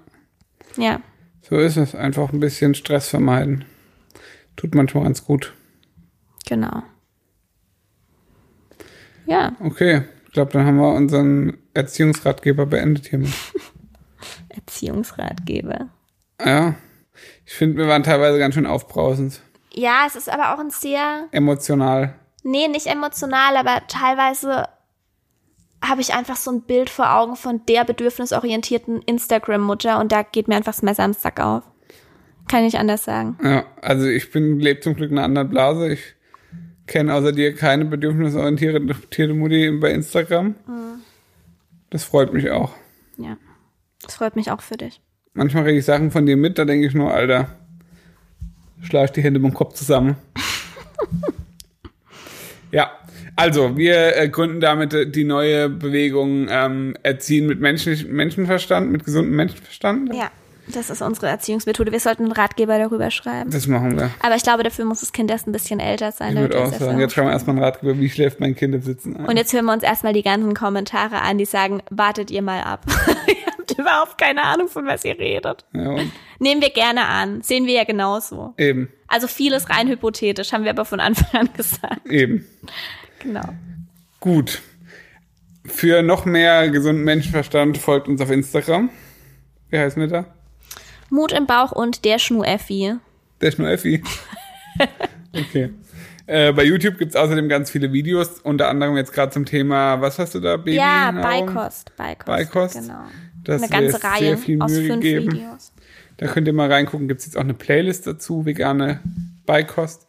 Speaker 2: Ja.
Speaker 1: So ist es. Einfach ein bisschen Stress vermeiden. Tut manchmal ganz gut.
Speaker 2: Genau. Ja,
Speaker 1: Okay. Ich glaube, dann haben wir unseren Erziehungsratgeber beendet hiermit.
Speaker 2: Erziehungsratgeber.
Speaker 1: Ja. Ich finde, wir waren teilweise ganz schön aufbrausend.
Speaker 2: Ja, es ist aber auch ein sehr,
Speaker 1: Emotional.
Speaker 2: nee, nicht emotional, aber teilweise habe ich einfach so ein Bild vor Augen von der bedürfnisorientierten Instagram-Mutter und da geht mir einfach das Messer am Sack auf. Kann ich nicht anders sagen.
Speaker 1: Ja, also ich bin, lebe zum Glück in einer anderen Blase. Ich kenne außer dir keine bedürfnisorientierte Mutti bei Instagram. Das freut mich auch.
Speaker 2: Ja. Das freut mich auch für dich.
Speaker 1: Manchmal kriege ich Sachen von dir mit, da denke ich nur, Alter, schlag ich die Hände beim Kopf zusammen. ja, also wir äh, gründen damit äh, die neue Bewegung ähm, Erziehen mit Menschen, Menschenverstand, mit gesundem Menschenverstand.
Speaker 2: Ja, das ist unsere Erziehungsmethode. Wir sollten einen Ratgeber darüber schreiben.
Speaker 1: Das machen wir.
Speaker 2: Aber ich glaube, dafür muss das Kind erst ein bisschen älter sein.
Speaker 1: Ich würde auch sagen, jetzt schreiben wir erstmal einen Ratgeber, wie schläft mein Kind im Sitzen ein.
Speaker 2: Und jetzt hören wir uns erstmal die ganzen Kommentare an, die sagen, wartet ihr mal ab. ihr habt überhaupt keine Ahnung, von was ihr redet.
Speaker 1: ja, und
Speaker 2: Nehmen wir gerne an. Sehen wir ja genauso.
Speaker 1: eben,
Speaker 2: Also vieles rein hypothetisch, haben wir aber von Anfang an gesagt.
Speaker 1: eben.
Speaker 2: Genau.
Speaker 1: Gut. Für noch mehr gesunden Menschenverstand folgt uns auf Instagram. Wie heißen wir da?
Speaker 2: Mut im Bauch und der Schnu-Effi.
Speaker 1: Der ist nur Effi. okay. Äh, bei YouTube gibt's außerdem ganz viele Videos, unter anderem jetzt gerade zum Thema, was hast du da, Baby?
Speaker 2: Ja? Beikost. Beikost.
Speaker 1: Beikost.
Speaker 2: Genau.
Speaker 1: Das
Speaker 2: Eine ganze
Speaker 1: ist
Speaker 2: Reihe
Speaker 1: sehr viel
Speaker 2: aus
Speaker 1: Mühe
Speaker 2: fünf
Speaker 1: gegeben.
Speaker 2: Videos.
Speaker 1: Da könnt ihr mal reingucken, gibt's jetzt auch eine Playlist dazu, vegane Beikost.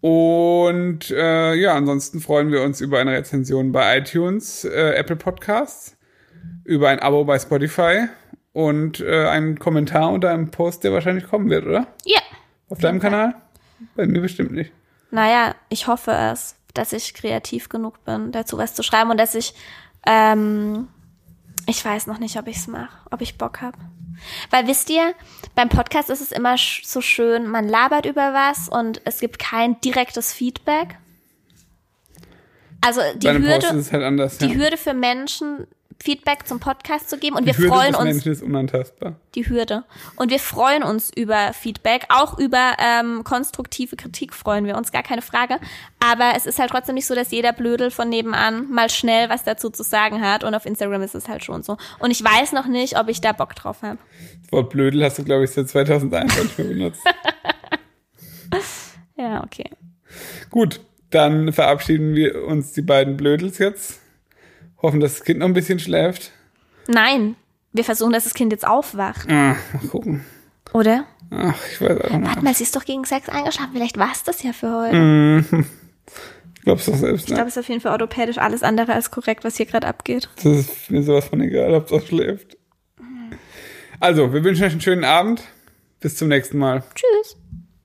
Speaker 1: Und äh, ja, ansonsten freuen wir uns über eine Rezension bei iTunes, äh, Apple Podcasts, über ein Abo bei Spotify und äh, einen Kommentar unter einem Post, der wahrscheinlich kommen wird, oder?
Speaker 2: Ja.
Speaker 1: Auf deinem Kanal? Bei mir bestimmt nicht.
Speaker 2: Naja, ich hoffe es. dass ich kreativ genug bin, dazu was zu schreiben und dass ich, ähm, ich weiß noch nicht, ob ich es mache, ob ich Bock habe. Weil wisst ihr, beim Podcast ist es immer so schön, man labert über was und es gibt kein direktes Feedback. Also die Hürde,
Speaker 1: halt anders.
Speaker 2: die
Speaker 1: ja.
Speaker 2: Hürde für Menschen, Feedback zum Podcast zu geben und
Speaker 1: Die
Speaker 2: wir
Speaker 1: Hürde
Speaker 2: freuen
Speaker 1: des
Speaker 2: uns
Speaker 1: Menschen ist unantastbar.
Speaker 2: die Hürde. Und wir freuen uns über Feedback, auch über ähm, konstruktive Kritik freuen wir uns, gar keine Frage. Aber es ist halt trotzdem nicht so, dass jeder Blödel von nebenan mal schnell was dazu zu sagen hat. Und auf Instagram ist es halt schon so. Und ich weiß noch nicht, ob ich da Bock drauf habe.
Speaker 1: Das Wort Blödel hast du, glaube ich, seit 2021 mehr benutzt.
Speaker 2: Ja, okay.
Speaker 1: Gut, dann verabschieden wir uns die beiden Blödels jetzt. Hoffen, dass das Kind noch ein bisschen schläft.
Speaker 2: Nein, wir versuchen, dass das Kind jetzt aufwacht,
Speaker 1: Ah, mal gucken.
Speaker 2: oder?
Speaker 1: Ach, ich weiß auch
Speaker 2: Warte
Speaker 1: nicht.
Speaker 2: mal, sie ist doch gegen Sex eingeschlafen. Vielleicht war es das ja für heute.
Speaker 1: Glaubst du doch selbst,
Speaker 2: Ich
Speaker 1: ne?
Speaker 2: glaube, es ist auf jeden Fall orthopädisch alles andere als korrekt, was hier gerade abgeht.
Speaker 1: Das ist mir sowas von egal, ob es auch schläft. Also, wir wünschen euch einen schönen Abend. Bis zum nächsten Mal.
Speaker 2: Tschüss.